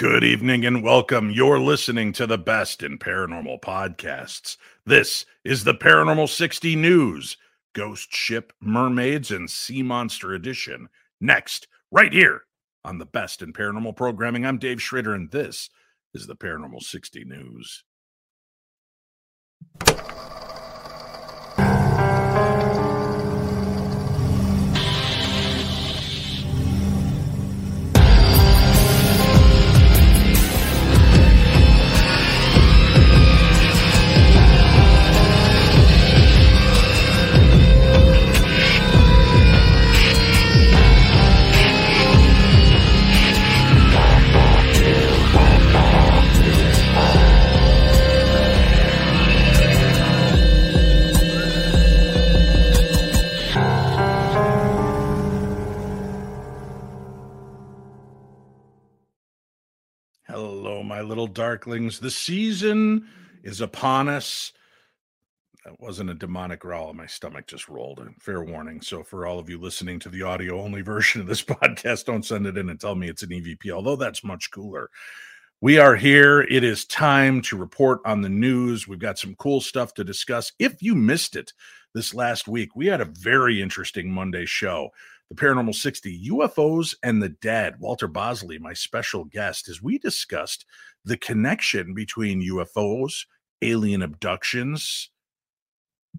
Good evening and welcome. You're listening to the best in paranormal podcasts. This is the Paranormal 60 News, Ghost Ship, Mermaids, and Sea Monster Edition. Next, right here on the best in paranormal programming. I'm Dave Schrader, and this is the Paranormal 60 News. Little darklings. The season is upon us. That wasn't a demonic growl. My stomach just rolled. Fair warning. So, for all of you listening to the audio only version of this podcast, don't send it in and tell me it's an EVP, although that's much cooler. We are here. It is time to report on the news. We've got some cool stuff to discuss. If you missed it this last week, we had a very interesting Monday show the Paranormal 60 UFOs and the Dead. Walter Bosley, my special guest, as we discussed the connection between UFOs, alien abductions,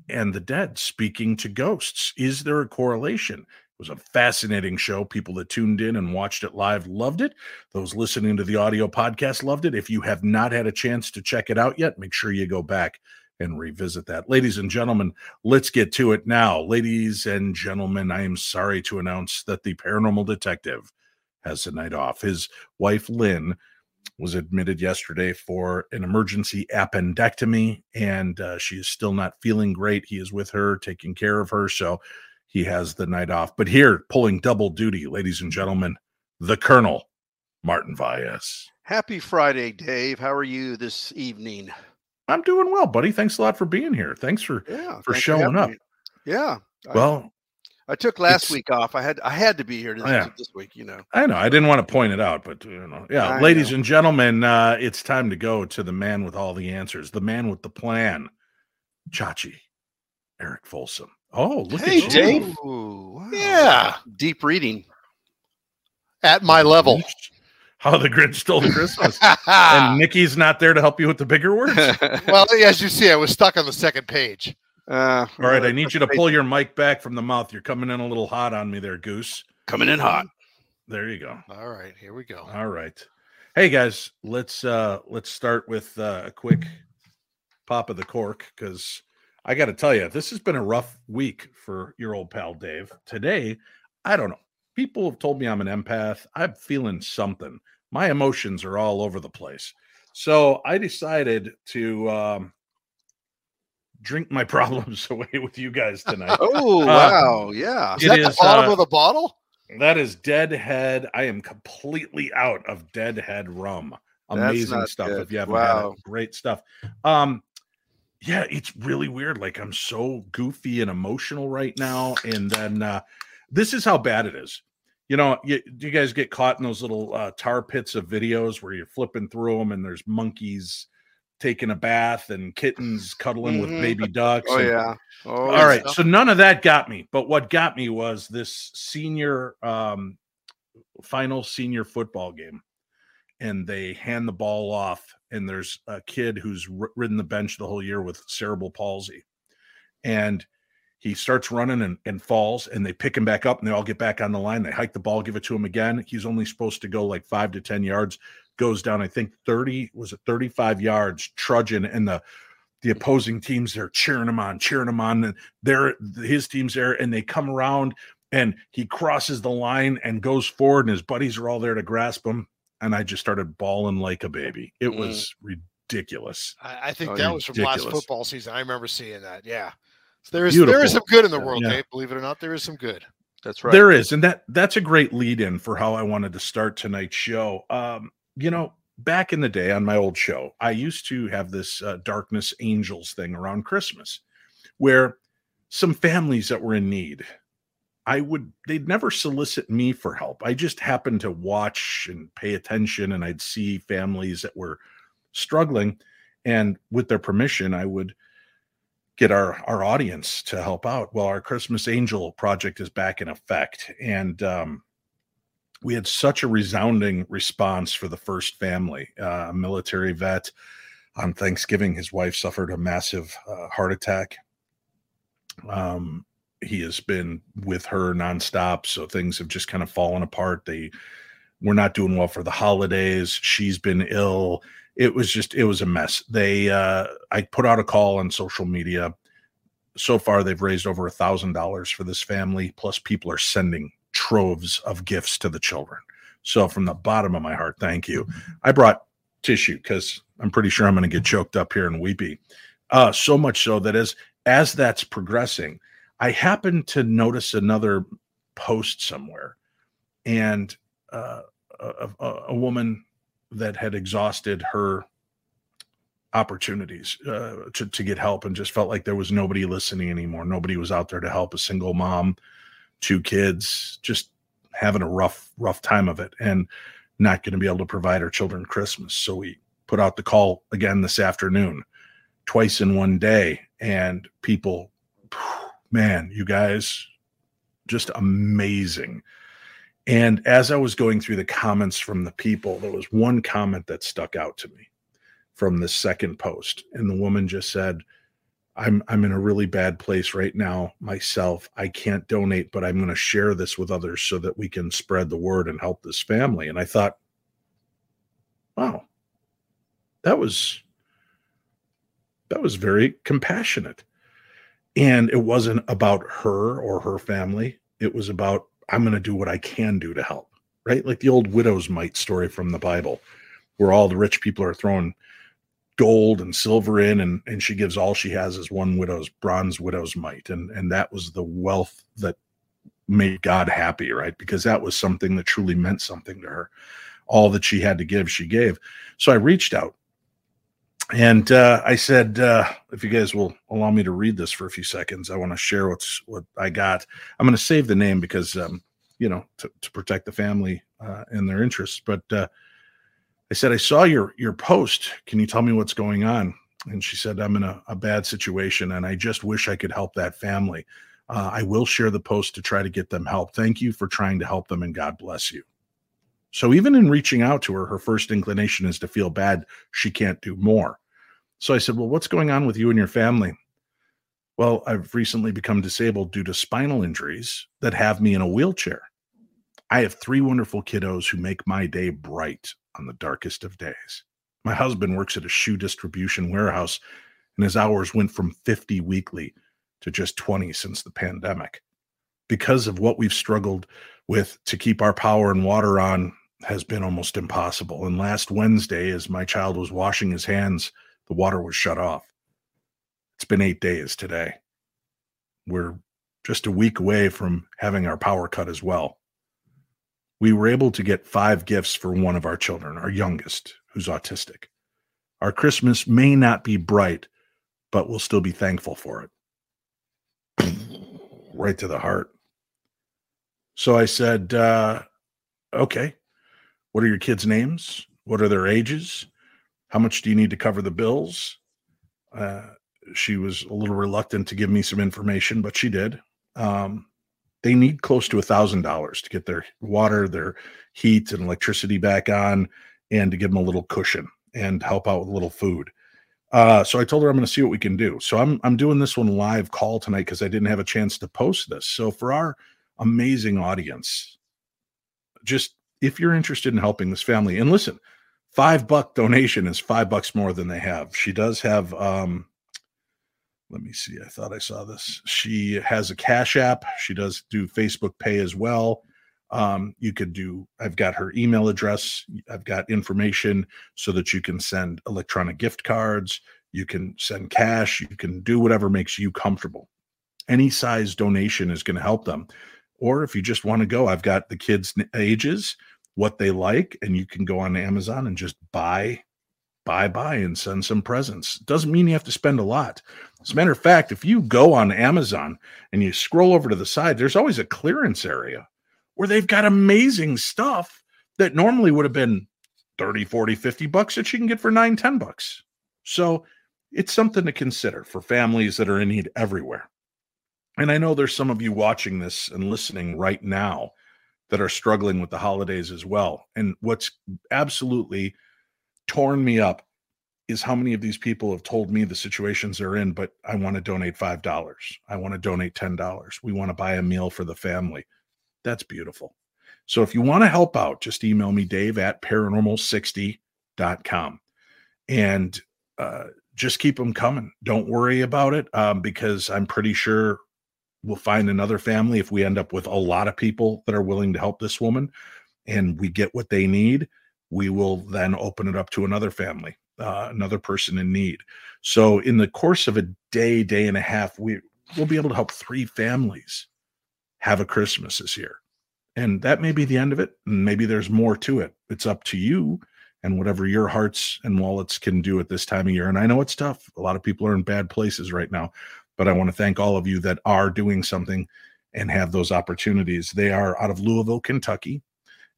and the dead speaking to ghosts. Is there a correlation? It was a fascinating show. People that tuned in and watched it live loved it. Those listening to the audio podcast loved it. If you have not had a chance to check it out yet, make sure you go back and revisit that. Ladies and gentlemen, let's get to it now. Ladies and gentlemen, I am sorry to announce that the paranormal detective has a night off. His wife, Lynn, was admitted yesterday for an emergency appendectomy, and uh, she is still not feeling great. He is with her, taking care of her, so he has the night off. But here, pulling double duty, ladies and gentlemen, the Colonel, Martin Valles. Happy Friday, Dave. How are you this evening? I'm doing well, buddy. Thanks a lot for being here. Thanks for Yeah, for thanks showing having up. me. Yeah. Well, I, took last week off. I had I had to be here this, Yeah. this week, you know. I know I didn't want to point it out, but you know, yeah, I ladies know. and gentlemen, uh, it's time to go to the man with all the answers, the man with the plan, Chachi, Eric Folsom. Oh, look Hey, at you. Dave. Ooh, wow. Yeah. Deep reading. at my level. How the Grinch stole Christmas. and well, Nikki's not there to help you with the bigger words. Well, as you see, I was stuck on the second page. Uh, All right, I need you to pull your mic back from the mouth. You're coming in a little hot on me there, Goose. coming in hot. There you go. All right, here we go. All right. Hey guys, let's uh let's start with uh, a quick pop of the cork because I got to tell you, this has been a rough week for your old pal Dave. Today, I don't know. People have told me I'm an empath. I'm feeling something. My emotions are all over the place. So I decided to um, drink my problems away with you guys tonight. Oh Uh, wow, yeah. Is it that is, the bottom uh, of the bottle? That is Deadhead. I am completely out of Deadhead rum. Amazing stuff. good. If you haven't Wow. had it, great stuff. Um, yeah, it's really weird. Like I'm so goofy and emotional right now, and then uh, this is how bad it is. You know, you, do you guys get caught in those little uh, tar pits of videos where you're flipping through them, and there's monkeys taking a bath and kittens cuddling with Mhm. baby ducks? Oh and- yeah. Oh, all right. stuff. So none of that got me. But what got me was this senior um final senior football game. And they hand the ball off, and there's a kid who's r- ridden the bench the whole year with cerebral palsy. And he starts running and, and falls, and they pick him back up, and they all get back on the line. They hike the ball, give it to him again. He's only supposed to go like five to 10 yards, goes down, I think 30, was it 35 yards, trudging, and the the opposing teams they're cheering him on, cheering him on. And they're his team's there, and they come around and he crosses the line and goes forward, and his buddies are all there to grasp him. And I just started bawling like a baby. It Mm. was ridiculous. I, I think Oh, that was from last football season. I remember seeing that. Yeah. So there is Beautiful. is some good in the world, Yeah. Dave. Believe it or not, there is some good. That's right. There is, and that that's a great lead in for how I wanted to start tonight's show. Um, you know, back in the day on my old show, I used to have this uh, darkness angels thing around Christmas, where some families that were in need I would they'd never solicit me for help. I just happened to watch and pay attention and I'd see families that were struggling and with their permission I would get our our audience to help out. Well, our Christmas Angel project is back in effect and um we had such a resounding response for the first family, uh, a military vet on Thanksgiving his wife suffered a massive uh, heart attack. Um he has been with her nonstop. So things have just kind of fallen apart. They were not doing well for the holidays. She's been ill. It was just, it was a mess. They, uh, I put out a call on social media. So far, they've raised over a thousand dollars for this family. Plus, people are sending troves of gifts to the children. So, from the bottom of my heart, thank you. I brought tissue because I'm pretty sure I'm going to get choked up here and weepy. Uh, so much so that as as that's progressing, I happened to notice another post somewhere, and uh, a, a, a, woman that had exhausted her opportunities uh, to, to get help and just felt like there was nobody listening anymore. Nobody was out there to help a single mom, two kids, just having a rough, rough time of it and not going to be able to provide her children Christmas. So we put out the call again this afternoon, twice in one day, and people man, you guys, just amazing. And as I was going through the comments from the people, there was one comment that stuck out to me from the second post. And the woman just said, I'm I'm in a really bad place right now myself. I can't donate, but I'm going to share this with others so that we can spread the word and help this family. And I thought, wow, that was that was very compassionate. And it wasn't about her or her family. It was about, I'm going to do what I can do to help, right? Like the old widow's mite story from the Bible, where all the rich people are throwing gold and silver in and and she gives all she has is one widow's bronze widow's mite and and that was the wealth that made god happy right? Because that was something that truly meant something to her. All that she had to give she gave. So i reached out and uh, I said, uh, if you guys will allow me to read this for a few seconds, I want to share what's what I got. I'm going to save the name because, um, you know, to, to, protect the family uh, and their interests. But uh, I said, I saw your your post. Can you tell me what's going on? And she said, I'm in a, a bad situation, and I just wish I could help that family. Uh, I will share the post to try to get them help. Thank you for trying to help them, and God bless you. So even in reaching out to her, her first inclination is to feel bad she can't do more. So I said, Well, what's going on with you and your family? Well, I've recently become disabled due to spinal injuries that have me in a wheelchair. I have three wonderful kiddos who make my day bright on the darkest of days. My husband works at a shoe distribution warehouse, and his hours went from 50 weekly to just 20 since the pandemic. Because of what we've struggled with to keep our power and water on has been almost impossible. And last Wednesday, as my child was washing his hands, the water was shut off. It's been eight days today. We're just a week away from having our power cut as well. We were able to get five gifts for one of our children, our youngest, who's autistic. Our Christmas may not be bright, but we'll still be thankful for it. right to the heart. So I said, uh, okay, what are your kids' names? What are their ages? How much do you need to cover the bills? Uh, she was a little reluctant to give me some information, but she did. Um, they need close to a thousand dollars to get their water, their heat, and electricity back on, and to give them a little cushion and help out with a little food. Uh, so I told her I'm going to see what we can do. So I'm I'm doing this one live call tonight because I didn't have a chance to post this. So for our amazing audience, just if you're interested in helping this family, and listen, five buck donation is five bucks more than they have. She does have um let me see. I thought I saw this. She has a Cash App. She does do Facebook Pay as well. Um, you could do, I've got her email address. I've got information so that you can send electronic gift cards. You can send cash. You can do whatever makes you comfortable. Any size donation is going to help them. Or if you just want to go, I've got the kids' ages what they like and you can go on Amazon and just buy buy buy and send some presents. Doesn't mean you have to spend a lot. As a matter of fact, if you go on Amazon and you scroll over to the side, there's always a clearance area where they've got amazing stuff that normally would have been 30, 40, 50 bucks that you can get for 9, 10 bucks. So it's something to consider for families that are in need everywhere. And I know there's some of you watching this and listening right now that are struggling with the holidays as well. And what's absolutely torn me up is how many of these people have told me the situations they're in, but I want to donate $5. I want to donate $10. We want to buy a meal for the family. That's beautiful. So if you want to help out, just email me, Dave at paranormal60.com. And uh, just keep them coming. Don't worry about it um, because I'm pretty sure we'll find another family if we end up with a lot of people that are willing to help this woman and we get what they need. We will then open it up to another family, uh, another person in need. So, in the course of a day, day and a half, we will be able to help three families have a Christmas this year. And that may be the end of it. Maybe there's more to it. It's up to you and whatever your hearts and wallets can do at this time of year. And I know it's tough. A lot of people are in bad places right now, but I want to thank all of you that are doing something and have those opportunities. They are out of Louisville, Kentucky,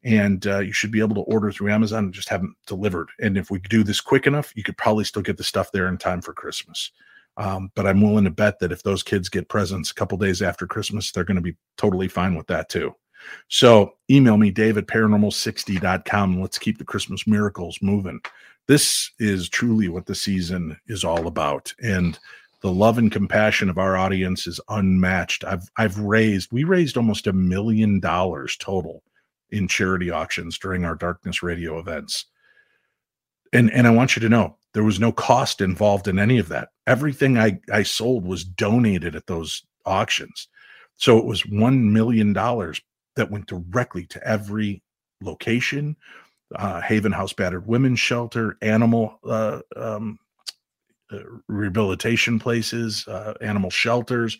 and uh, you should be able to order through Amazon and just have them delivered. And if we do this quick enough, you could probably still get the stuff there in time for Christmas. Um, but I'm willing to bet that if those kids get presents a couple days after Christmas, they're going to be totally fine with that too. So email me, Dave at paranormal60.com. Let's keep the Christmas miracles moving. This is truly what the season is all about. And the love and compassion of our audience is unmatched. I've I've raised, we raised almost a million dollars total in charity auctions during our darkness radio events. And and I want you to know there was no cost involved in any of that. Everything I, I sold was donated at those auctions. So it was $1 million that went directly to every location uh, Haven House Battered Women's Shelter, animal uh, um, rehabilitation places, uh, animal shelters.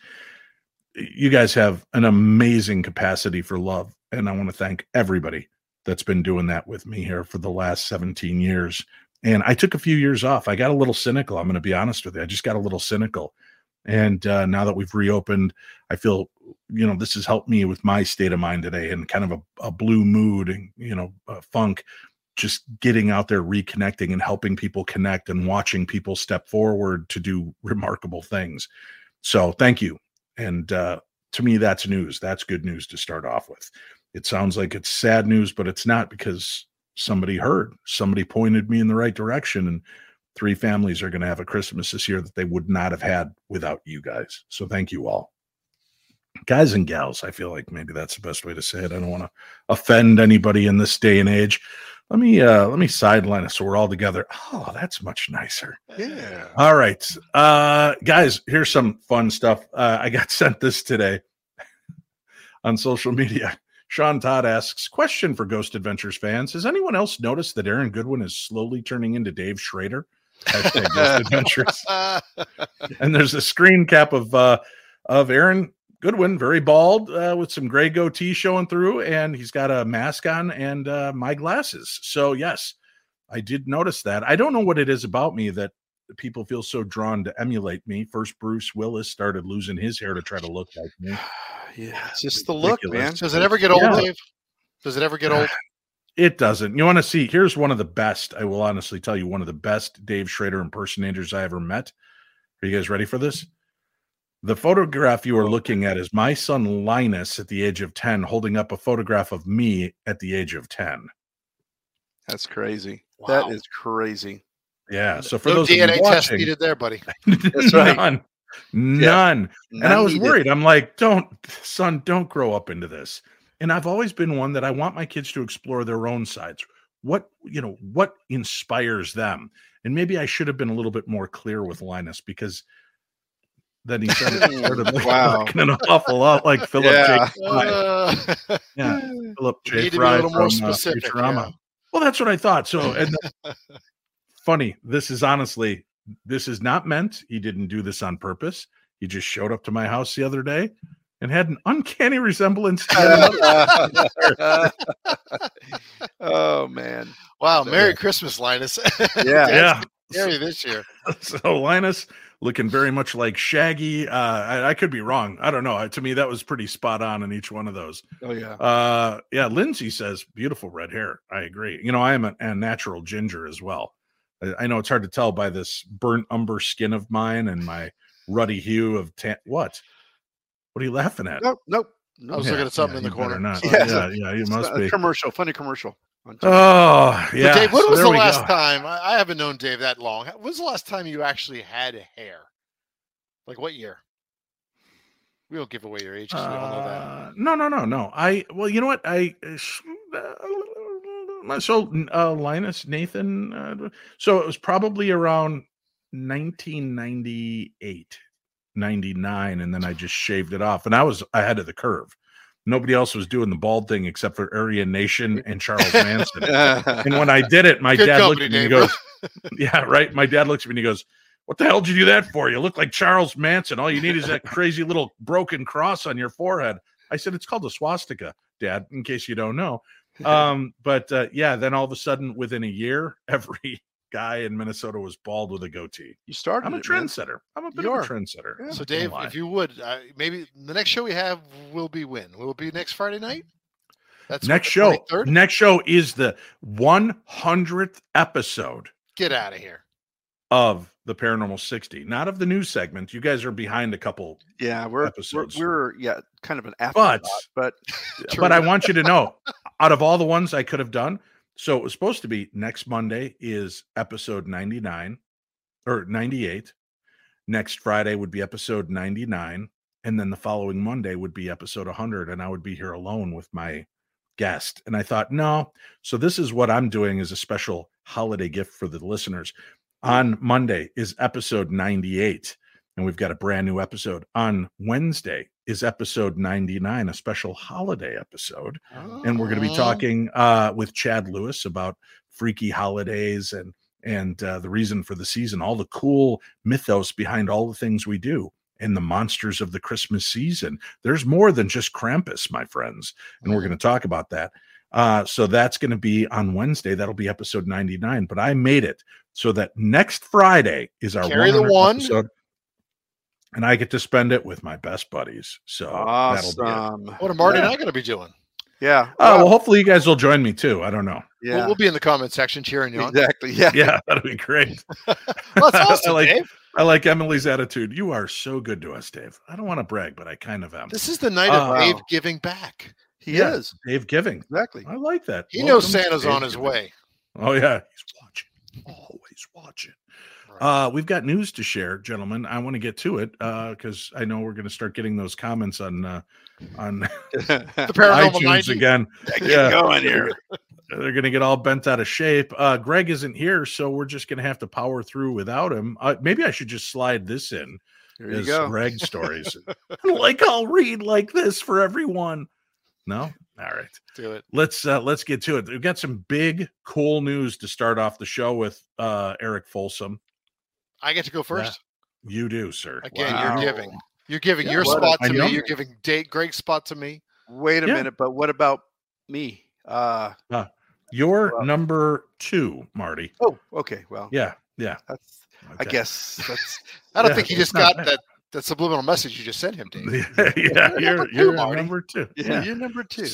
You guys have an amazing capacity for love. And I want to thank everybody that's been doing that with me here for the last 17 years. And I took a few years off. I got a little cynical. I'm going to be honest with you. I just got a little cynical. And uh, now that we've reopened, I feel, you know, this has helped me with my state of mind today and kind of a, a blue mood and, you know, funk, just getting out there, reconnecting and helping people connect and watching people step forward to do remarkable things. So thank you. And uh, to me, that's news. That's good news to start off with. It sounds like it's sad news, but it's not because somebody heard, somebody pointed me in the right direction. And three families are going to have a Christmas this year that they would not have had without you guys. So thank you all. Guys and gals, I feel like maybe that's the best way to say it. I don't want to offend anybody in this day and age. Let me uh let me sideline us so we're all together. Oh, that's much nicer. Yeah. All right. Uh guys, here's some fun stuff. Uh I got sent this today on social media. Sean Todd asks, question for Ghost Adventures fans. Has anyone else noticed that Aaron Goodwin is slowly turning into Dave Schrader? Hashtag Ghost Adventures. and there's a screen cap of uh of Aaron Goodwin, very bald, uh, with some gray goatee showing through, and he's got a mask on and uh, my glasses. So yes, I did notice that. I don't know what it is about me that people feel so drawn to emulate me. First, Bruce Willis started losing his hair to try to look like me. yeah, it's just the look, man. Does it ever get old, Yeah. Dave? Does it ever get old? It doesn't. You want to see? Here's one of the best. I will honestly tell you, one of the best Dave Schrader impersonators I ever met. Are you guys ready for this? The photograph you are looking at is my son Linus at the age of 10 holding up a photograph of me at the age of 10. That's crazy. Wow. That is crazy. Yeah. So for no those DNA you test watching, needed there, buddy. That's right. none, none. and I was needed. worried. I'm like, don't, son, don't grow up into this. And I've always been one that I want my kids to explore their own sides. What, you know, what inspires them? And maybe I should have been a little bit more clear with Linus because then he started, started looking, Wow. an awful lot like Philip Yeah. J. Fry. Uh, Yeah, Philip J. need to be a Fry little more from, uh. Futurama. yeah. Well, that's what I thought. So, and funny. This is honestly, this is not meant. He didn't do this on purpose. He just showed up to my house the other day and had an uncanny resemblance oh man. Wow, So, Merry. Christmas, Linus. Yeah. yeah. Scary this year. So Linus looking very much like Shaggy. Uh, I, I could be wrong. I don't know. To me, that was pretty spot on in each one of those. Oh yeah. Uh, yeah, Lindsay says beautiful red hair. I agree. You know, I am a, a natural ginger as well. I, I know it's hard to tell by this burnt umber skin of mine and my ruddy hue of tan. What? What are you laughing at? Nope. Nope. I was looking at something in the corner. Not. Yeah. Yeah, yeah, you must be. commercial. Funny commercial. On TV. Oh, So yeah. Dave, when so was the last go. time? I, I haven't known Dave that long. When was the last time you actually had hair? Like what year? We don't give away your age because we all know that. Uh, no, no, no, no. I well, you know what? I uh, sh- uh, so uh, Linus Nathan. Uh, so it was probably around 1998, 99, and then I just shaved it off, and I was ahead of the curve. Nobody else was doing the bald thing except for Aryan Nation and Charles Manson. and when I did it, my Good dad looked at me and goes, "Yeah, right." My dad looks at me and he goes, "What the hell did you do that for? You look like Charles Manson. All you need is that crazy little broken cross on your forehead." I said, "It's called a swastika, Dad. In case you don't know." Um, but uh, yeah, then all of a sudden, within a year, every guy in Minnesota was bald with a goatee. you started. I'm a it, man. trendsetter. I'm a bit You of a trendsetter. Yeah. So Dave, if you would, uh, maybe the next show we have will be when? Will it be next Friday night? That's next show, Third. next show is the 100th episode Get out of here. of the Paranormal 60, not of the news segment. You guys are behind a couple, Yeah, we're, we're episodes. we're yeah, kind of an but but but I want you to know, out of all the ones I could have done, so it was supposed to be next Monday is episode 99 or 98. Next Friday would be episode 99. And then the following Monday would be episode 100. And I would be here alone with my guest. And I thought, no. So this is what I'm doing as a special holiday gift for the listeners. On Monday is episode 98. And we've got a brand new episode. On Wednesday is episode 99, a special holiday episode and we're going to be Oh. talking uh, with Chad Lewis about freaky holidays and and uh, the reason for the season, all the cool mythos behind all the things we do, and the monsters of the Christmas season. There's more than just Krampus, my friends, and we're going to talk about that. Uh, so that's going to be on Wednesday. That'll be episode 99. But I made it so that next Friday is our Carry the one. episode, and I get to spend it with my best buddies. So that'll be it. awesome. What are Marty Yeah. and I going to be doing? Yeah. Oh, well, hopefully you guys will join me too. I don't know. We'll, yeah. we'll be in the comment section cheering you on. exactly. Yeah. Yeah, that'll be great. Well, that's awesome, I like Dave. I like Emily's attitude. You are so good to us, Dave. I don't want to brag, but I kind of am. This is the night of Oh. Dave Wow. giving back. He Yeah. is. Dave giving. Exactly. I like that. He knows Welcome to Santa's on his Giving. way. Oh yeah, he's watching. Always watching. Right. Uh, we've got news to share, gentlemen. I want to get to it because I know we're going to start getting those comments on uh, on the paranormal iTunes 90. again. Get Yeah. going here. They're going to get all bent out of shape. Uh, Greg isn't here, so we're just going to have to power through without him. Uh, maybe I should just slide this in. There you go. Greg stories. like I'll read like this for everyone. No, all right. Do it. Let's uh, let's get to it. We've got some big cool news to start off the show with. Uh, Eric Folsom, I get to go first. you do, sir. Again, Wow. you're giving. You're giving Yeah, your what a- spot I to know. me. You're giving Dave Greg's spot to me. Wait a Yeah. minute, but what about me? Uh You're Well- number two, Marty. oh, okay. Well, Yeah, yeah. that's I guess that's I don't Yeah, think he just got bad. that that subliminal message you just sent him, Dave. yeah, you're number two, you're Marty. number two. yeah, you're number two.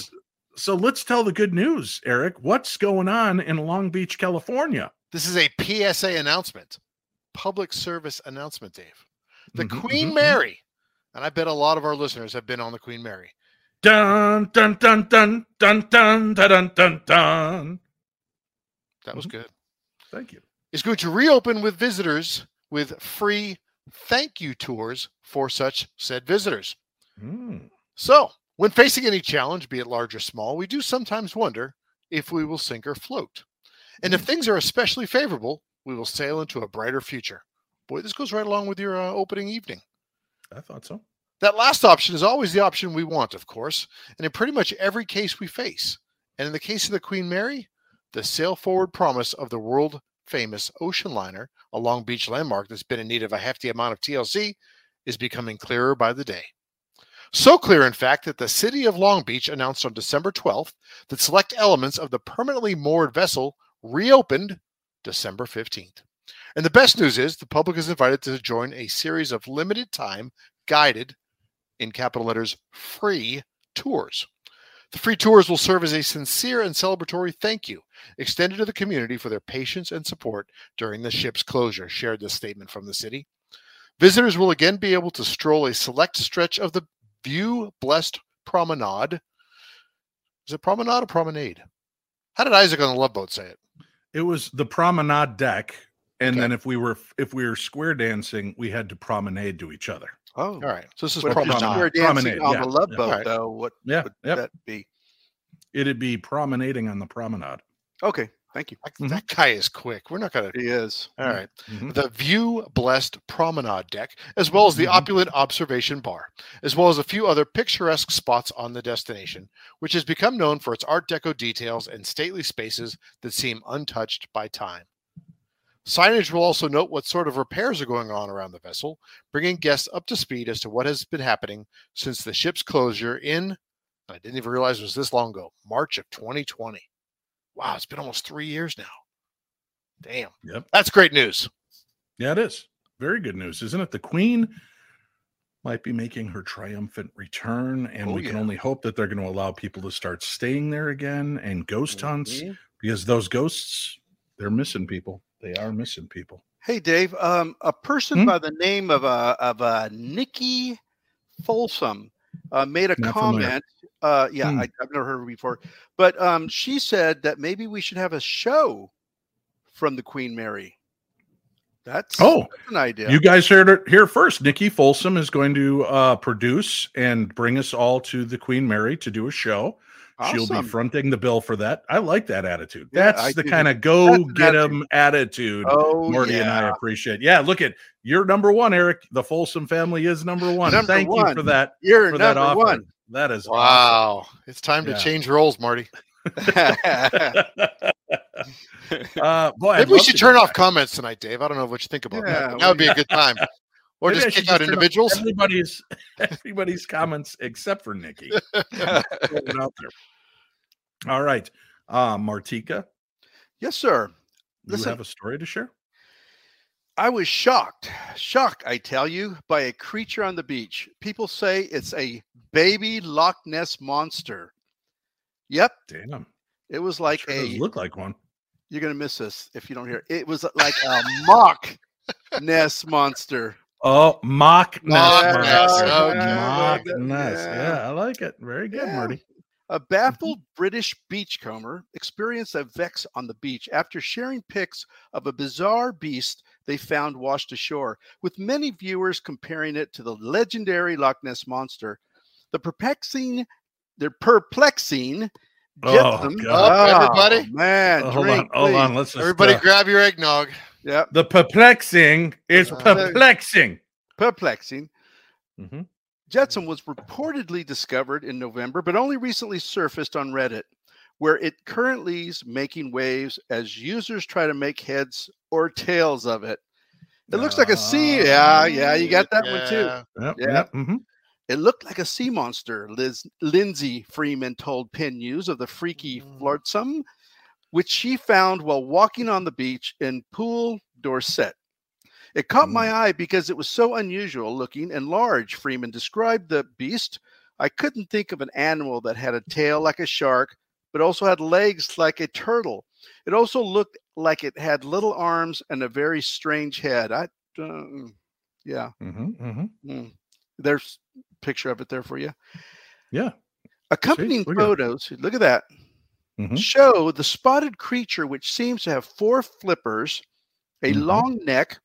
So let's tell the good news, Eric. What's going on in Long Beach, California? This is a PSA announcement, public service announcement, Dave. The Mhm, Queen mhm, mhm. Mary, and I bet a lot of our listeners have been on the Queen Mary. Dun dun dun dun dun dun dun dun dun dun. That was Mhm. good. Thank you. Is going to reopen with visitors with free thank you tours for such said visitors. Mm. So, when facing any challenge, be it large or small, we do sometimes wonder if we will sink or float. And if things are especially favorable, we will sail into a brighter future. Boy, this goes right along with your uh, opening evening. I thought so. That last option is always the option we want, of course, and in pretty much every case we face. And in the case of the Queen Mary, the sail forward promise of the world famous ocean liner, a Long Beach landmark that's been in need of a hefty amount of TLC, is becoming clearer by the day. So clear, in fact, that the city of Long Beach announced on December 12th that select elements of the permanently moored vessel reopened December 15th. And the best news is the public is invited to join a series of limited time guided, in capital letters, free tours. The free tours will serve as a sincere and celebratory thank you extended to the community for their patience and support during the ship's closure, shared this statement from the city. Visitors will again be able to stroll a select stretch of the View Blessed Promenade. Is it promenade or promenade? How did Isaac on the Love Boat say it? It was the promenade deck, and Okay. then if we were if we were square dancing, we had to promenade to each other. Oh, All right. So this is But if you're promenade. square dancing Promenade, on yeah, the love yeah. boat, Alright. though, what Yeah, would yep. that be? It'd be promenading on the promenade. Okay, thank you. That- That guy is quick. We're not going to. He is. All right. Mhm. the View Blessed Promenade Deck, as well as the Mhm. opulent observation bar, as well as a few other picturesque spots on the destination, which has become known for its Art Deco details and stately spaces that seem untouched by time. Signage will also note what sort of repairs are going on around the vessel, bringing guests up to speed as to what has been happening since the ship's closure in, I didn't even realize it was this long ago, March of 2020. Wow, it's been almost three years now. Damn. Yep. That's great news. Yeah, it is. Very good news, isn't it? The Queen might be making her triumphant return, and Oh, we can only hope that they're going to allow people to start staying there again and ghost hunts Mhm. because those ghosts, they're missing people. They are missing people. Hey, Dave. Um, a person Hmm? by the name of uh, of uh, Nikki Folsom uh, made a Not comment. Uh, yeah, Hmm. I, I've never heard her before, but um, she said that maybe we should have a show from the Queen Mary. That's Oh, that's an idea. You guys heard it here first. Nikki Folsom is going to uh, produce and bring us all to the Queen Mary to do a show. She'll be fronting the bill for that. I like that attitude. Yeah, That's I the kind of go That's get attitude. 'em attitude oh, Morty yeah. and I appreciate. Yeah, look at you're number one, Eric. The Folsom family is number one. Number Thank you for that. You're For that number offer. one. That is Wow. It's time to Yeah. change roles, Marty. uh, boy, I'd Maybe we should turn off that. comments tonight, Dave. I don't know what you think about Yeah, that. That would be a good time. Or Maybe just should kick out turn off individuals. Everybody's everybody's comments except for Nikki. Out there. All right, uh, Martika, yes, sir. you Listen. have a story to share. I was shocked, shocked, I tell you, by a creature on the beach. People say it's a baby Loch Ness monster. Yep, Damn, it was like sure a. does look like one. You're gonna miss this if you don't hear. It, it was like a mock Ness monster. Oh, mock ness. Mock. Ness, okay. Mock Yeah. ness. Yeah, I like it. Very good, Yeah. Marty. A baffled British beachcomber experienced a vex on the beach after sharing pics of a bizarre beast they found washed ashore, with many viewers comparing it to the legendary Loch Ness monster. The perplexing, the perplexing. Oh, Jetsam- God. Up, everybody. man, Oh, hold drink, on, hold on. Let's just Everybody uh, grab your eggnog. Yep, the perplexing is Uh, perplexing. perplexing. Mhm. Jetsam was reportedly discovered in November, but only recently surfaced on Reddit, where it currently is making waves as users try to make heads or tails of it. It looks like a sea. Yeah, yeah, you got that one too. Yeah. Yep, Yeah. yep, mhm. It looked like a sea monster, Liz Lindsay Freeman told Penn News of the freaky Mm. flotsam, which she found while walking on the beach in Poole, Dorset. It caught my eye because it was so unusual looking and large, Freeman described the beast. I couldn't think of an animal that had a tail like a shark, but also had legs like a turtle. It also looked like it had little arms and a very strange head. I, uh, yeah. Mhm, mhm. Mm. There's a picture of it there for you. Yeah. Accompanying it. photos, look at that, Mhm. show the spotted creature, which seems to have four flippers, a Mhm. long neck,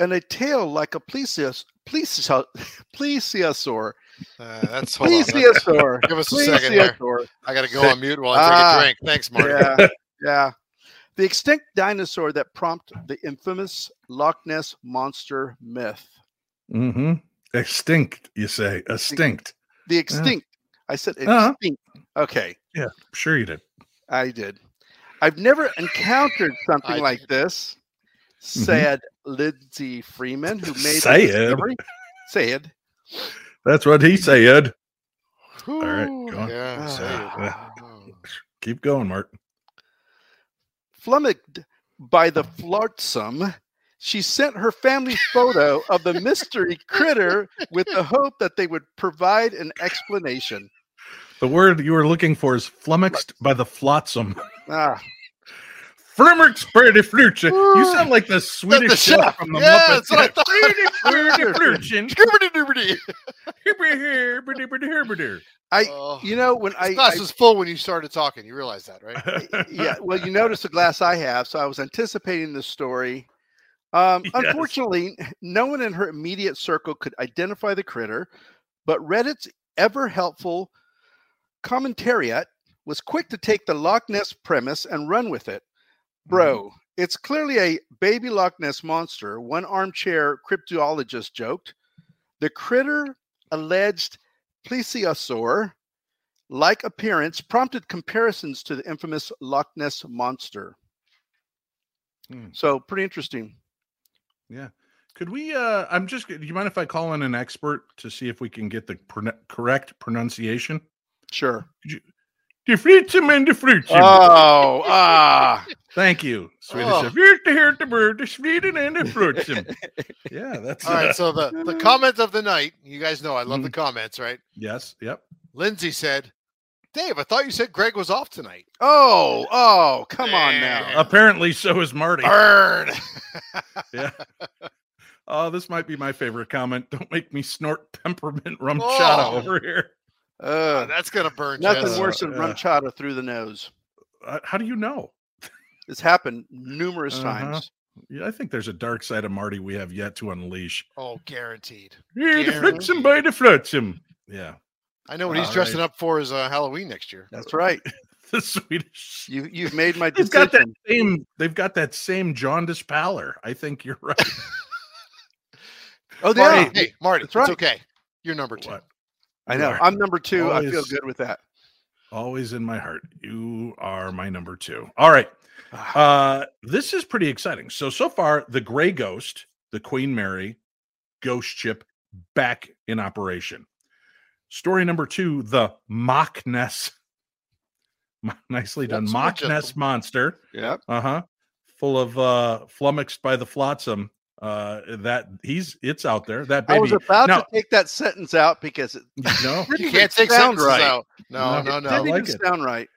and a tail like a plesios, plesio, plesiosaur. Uh, that's hold on. Let's- Plesiosaur. Give us a second here. I got to go on mute while I take Ah, a drink. Thanks, Marty. Yeah, yeah. The extinct dinosaur that prompted the infamous Loch Ness monster myth. Mhm. Extinct, you say. Extinct. The extinct. I said Uh-huh. extinct. Okay. Yeah, sure you did. I did. I've never encountered something like did. this, Mhm. said Lindsay Freeman, who made Said. discovery. Said. That's what he said. All right, go on. Yeah. Ah. say. Oh. Keep going, Martin. Flummoxed by the flotsam, she sent her family photo of the mystery critter with the hope that they would provide an explanation. The word you were looking for is flummoxed by the flotsam. Ah, Flummoxed by the flotsam. You sound like the Swedish chef chef. from the Yeah, Muppets. that's what I thought. I, Oh. you know, when I, glass I was full when you started talking. You realize that, right? yeah, well, you notice the glass I have, so I was anticipating this story. Um, Yes. Unfortunately, no one in her immediate circle could identify the critter, but Reddit's ever helpful commentariat was quick to take the Loch Ness premise and run with it. Bro, it's clearly a baby Loch Ness monster, one armchair cryptologist joked. The critter alleged plesiosaur like appearance prompted comparisons to the infamous Loch Ness monster. Hmm. So pretty interesting. Yeah. Could we? uh I'm just. Do you mind if I call in an expert to see if we can get the pron- correct pronunciation? Sure. The flotsam and the flotsam. Oh, ah. Thank you, Swedish Oh. chef. Here's the here's the bird, the Sweden and the flotsam. yeah, that's All right. uh, So the, the comment of the night, you guys know I love the comments, right? yes, yep. Lindsay said, Dave, I thought you said Greg was off tonight. Oh, oh, come on now. Apparently, so is Marty. Burn. Yeah. Oh, this might be my favorite comment. Don't make me snort peppermint RumChata Oh. over here. Uh, That's going to burn. nothing Jess. worse than yeah. RumChata through the nose. Uh, how do you know? It's happened numerous Uh-huh. times. Yeah, I think there's a dark side of Marty we have yet to unleash. Oh, guaranteed. Here, the flotsam by the flotsam. Yeah, I know what he's All dressing up for is uh, Halloween next year. That's right. the Swedish. You you've made my They've got that decision. same. They've got that same jaundice pallor. I think you're right. Oh, Marty, yeah. hey, Marty, That's it's right. okay. You're number two. What? I know. I'm number two. I feel good with that. Always in my heart. You are my number two. All right. Ah, Uh, this is pretty exciting. So so far, the Gray Ghost, the Queen Mary ghost ship, back in operation. Story number two: the Mach Ness. Nicely done, That's Mach Ness monster. Yep. Uh huh. Full of uh, flummoxed by the flotsam. Uh, that he's it's out there. That baby. I was about Now- to take that sentence out because it no, You can't take sound right. out. No, No, no, It no. didn't like even it. sound right.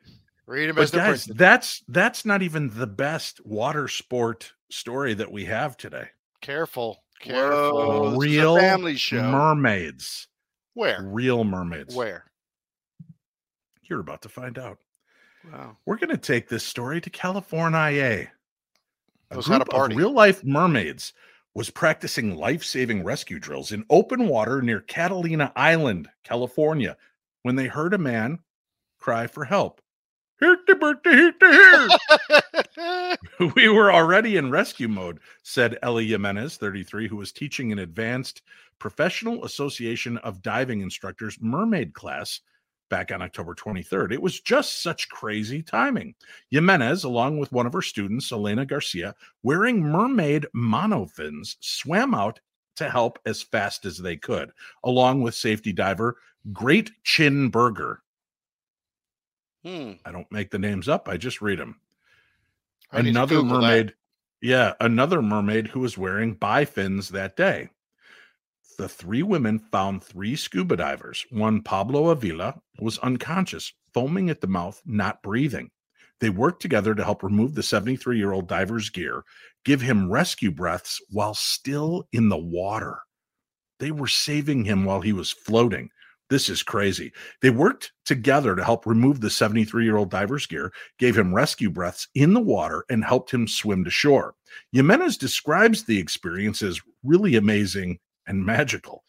Read them but as they're guys, printed. that's that's not even the best water sport story that we have today. Careful. Careful. Whoa, this is a Real family show. Mermaids, Where? real mermaids. Where? You're about to find out. wow. We're going to take this story to California. A Knows how to group of real life mermaids was practicing life saving rescue drills in open water near Catalina Island, California, when they heard a man cry for help. Here, the birthday, here, the here. we were already in rescue mode, said Ellie Jimenez, 33, who was teaching an advanced Professional Association of Diving Instructors mermaid class back on October 23rd. It was just such crazy timing. Jimenez, along with one of her students, Elena Garcia, wearing mermaid monofins, swam out to help as fast as they could, along with safety diver Great Chin Burger. Hmm. I don't make the names up, I just read them. I Another Google that. mermaid, yeah, another mermaid who was wearing bifins that day. The three women found three scuba divers. One, Pablo Avila, was unconscious, foaming at the mouth, not breathing. They worked together to help remove the 73 year old diver's gear, give him rescue breaths while still in the water. They were saving him while he was floating. This is crazy. They worked together to help remove the 73 year old diver's gear, gave him rescue breaths in the water, and helped him swim to shore. Jimenez describes the experience as really amazing and magical.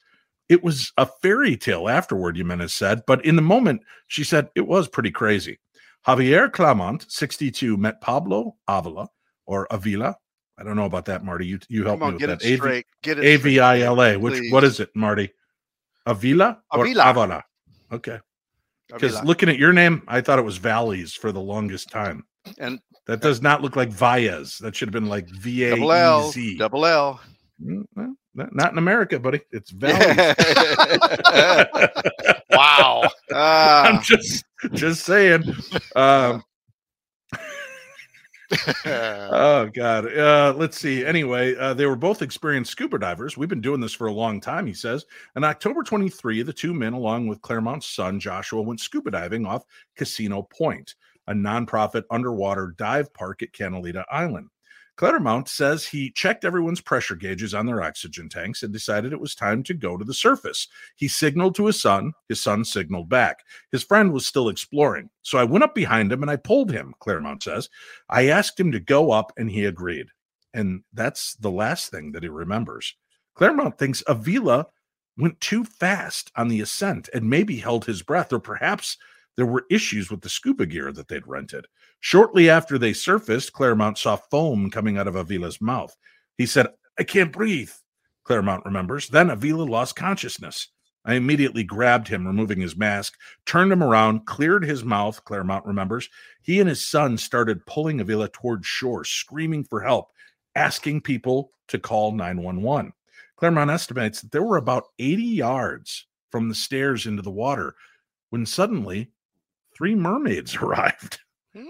It was a fairy tale afterward, Jimenez said, but in the moment, she said it was pretty crazy. Javier Clamont, 62, met Pablo Avila or Avila. I don't know about that, Marty. You you help on, me with get that. it straight. Get it A straight, V I L A. Which please. what is it, Marty? Avila or Avila. Avila? Okay. Because looking at your name, I thought it was Valleys for the longest time. And That does not look like Valles. That should have been like V A E Z. double L. Mm, well, Not in America, buddy. It's values. Wow. Ah, I'm just just saying. Um, oh God. Uh, let's see. Anyway, uh, they were both experienced scuba divers. We've been doing this for a long time, he says. On October 23, the two men, along with Claremont's son Joshua, went scuba diving off Casino Point, a nonprofit underwater dive park at Catalina Island. Claremont says he checked everyone's pressure gauges on their oxygen tanks and decided it was time to go to the surface. He signaled to his son. His son signaled back. His friend was still exploring. So I went up behind him and I pulled him, Claremont says. I asked him to go up and he agreed. And that's the last thing that he remembers. Claremont thinks Avila went too fast on the ascent and maybe held his breath, or perhaps there were issues with the scuba gear that they'd rented. Shortly after they surfaced, Claremont saw foam coming out of Avila's mouth. He said, I can't breathe. Claremont remembers. Then Avila lost consciousness. I immediately grabbed him, removing his mask, turned him around, cleared his mouth. Claremont remembers. He and his son started pulling Avila toward shore, screaming for help, asking people to call 911. Claremont estimates that there were about 80 yards from the stairs into the water when suddenly three mermaids arrived.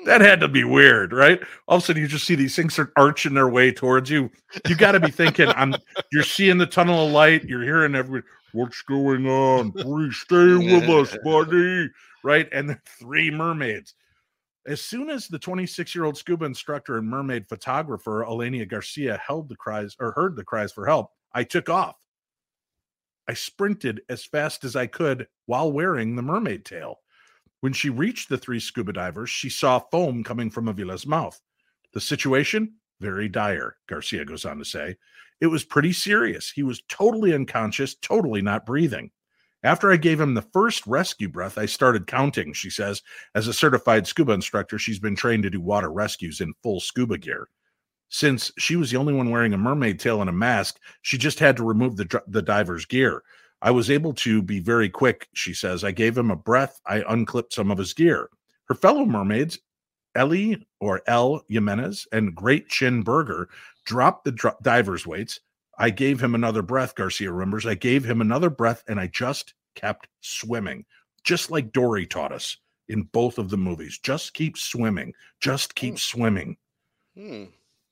That had to be weird, right? All of a sudden, you just see these things are arching their way towards you. You got to be thinking, "I'm." You're seeing the tunnel of light. You're hearing every. What's going on? Please stay with us, buddy. Right? And the three mermaids. As soon as the 26 year old scuba instructor and mermaid photographer Elenia Garcia held the cries or heard the cries for help, I took off. I sprinted as fast as I could while wearing the mermaid tail. When she reached the three scuba divers, she saw foam coming from Avila's mouth. The situation? Very dire, Garcia goes on to say. It was pretty serious. He was totally unconscious, totally not breathing. After I gave him the first rescue breath, I started counting, she says. As a certified scuba instructor, she's been trained to do water rescues in full scuba gear. Since she was the only one wearing a mermaid tail and a mask, she just had to remove the, the diver's gear. I was able to be very quick, she says. I gave him a breath. I unclipped some of his gear. Her fellow mermaids, Ellie or El Jimenez and Gretchen Burger, dropped the diver's weights. I gave him another breath, Garcia remembers. I gave him another breath and I just kept swimming, just like Dory taught us in both of the movies. Just keep swimming, just keep swimming. Hmm.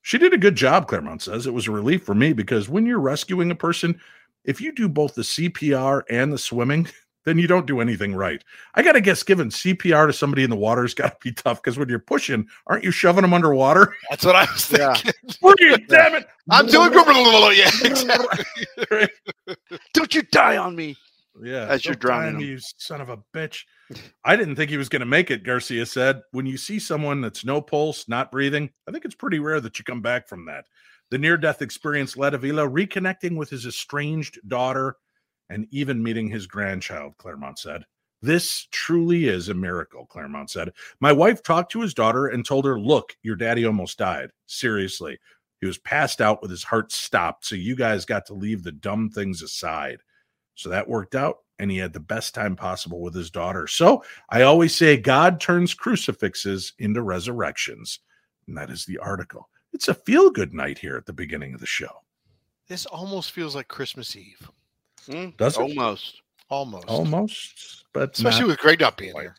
She did a good job, Claremont says. It was a relief for me because when you're rescuing a person, if you do both the CPR and the swimming, then you don't do anything right. I got to guess giving CPR to somebody in the water has got to be tough because when you're pushing, aren't you shoving them underwater? That's what I was Yeah. thinking. Breathe, damn it. I'm doing yeah, exactly. Don't you die on me. Yeah. As you're don't die on drowning me, him. You son of a bitch. I didn't think he was going to make it, Garcia said. When you see someone that's no pulse, not breathing, I think it's pretty rare that you come back from that. The near death experience led Avila reconnecting with his estranged daughter and even meeting his grandchild, Claremont said. This truly is a miracle, Claremont said. My wife talked to his daughter and told her, Look, your daddy almost died. Seriously. He was passed out with his heart stopped. So you guys got to leave the dumb things aside. So that worked out. And he had the best time possible with his daughter. So I always say God turns crucifixes into resurrections. And that is the article. It's a feel good night here at the beginning of the show. This almost feels like Christmas Eve. Hmm. Does it? Almost. Almost. Almost, but Especially not with Greg not being here.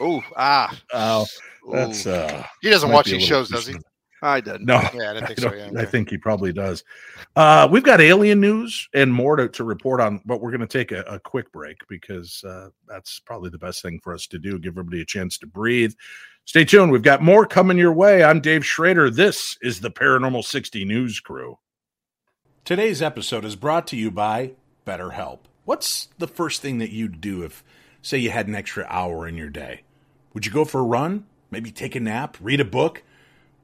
Oh, ah. Oh, that's uh He doesn't watch these shows, does he? Too I didn't. No, Yeah, I didn't I, think so. don't- Yeah, I think he probably does. Uh, we've got alien news and more to, to report on, but we're going to take a, a quick break because uh, that's probably the best thing for us to do. Give everybody a chance to breathe. Stay tuned. We've got more coming your way. I'm Dave Schrader. This is the Paranormal 60 News Crew. Today's episode is brought to you by BetterHelp. What's the first thing that you'd do if, say, you had an extra hour in your day? Would you go for a run? Maybe take a nap, read a book,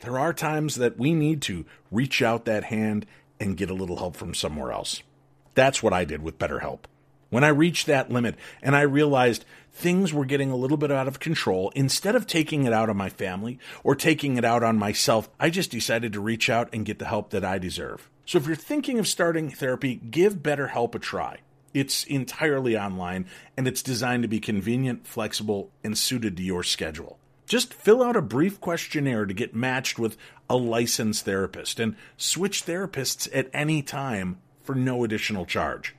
there are times that we need to reach out that hand and get a little help from somewhere else. That's what I did with BetterHelp. When I reached that limit and I realized things were getting a little bit out of control, instead of taking it out on my family or taking it out on myself, I just decided to reach out and get the help that I deserve. So if you're thinking of starting therapy, give BetterHelp a try. It's entirely online and it's designed to be convenient, flexible, and suited to your schedule. Just fill out a brief questionnaire to get matched with a licensed therapist and switch therapists at any time for no additional charge.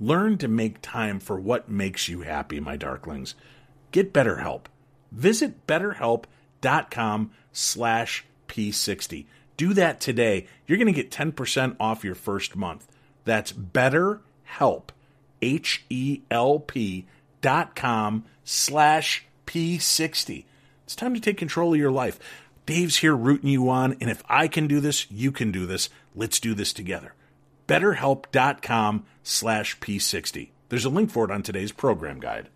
Learn to make time for what makes you happy, my darklings. Get BetterHelp. Visit betterhelp.com slash p60. Do that today. You're going to get 10% off your first month. That's betterhelp, H-E-L-P dot com slash p60. It's time to take control of your life. Dave's here rooting you on, and if I can do this, you can do this. Let's do this together betterhelp.com slash p60. There's a link for it on today's program guide.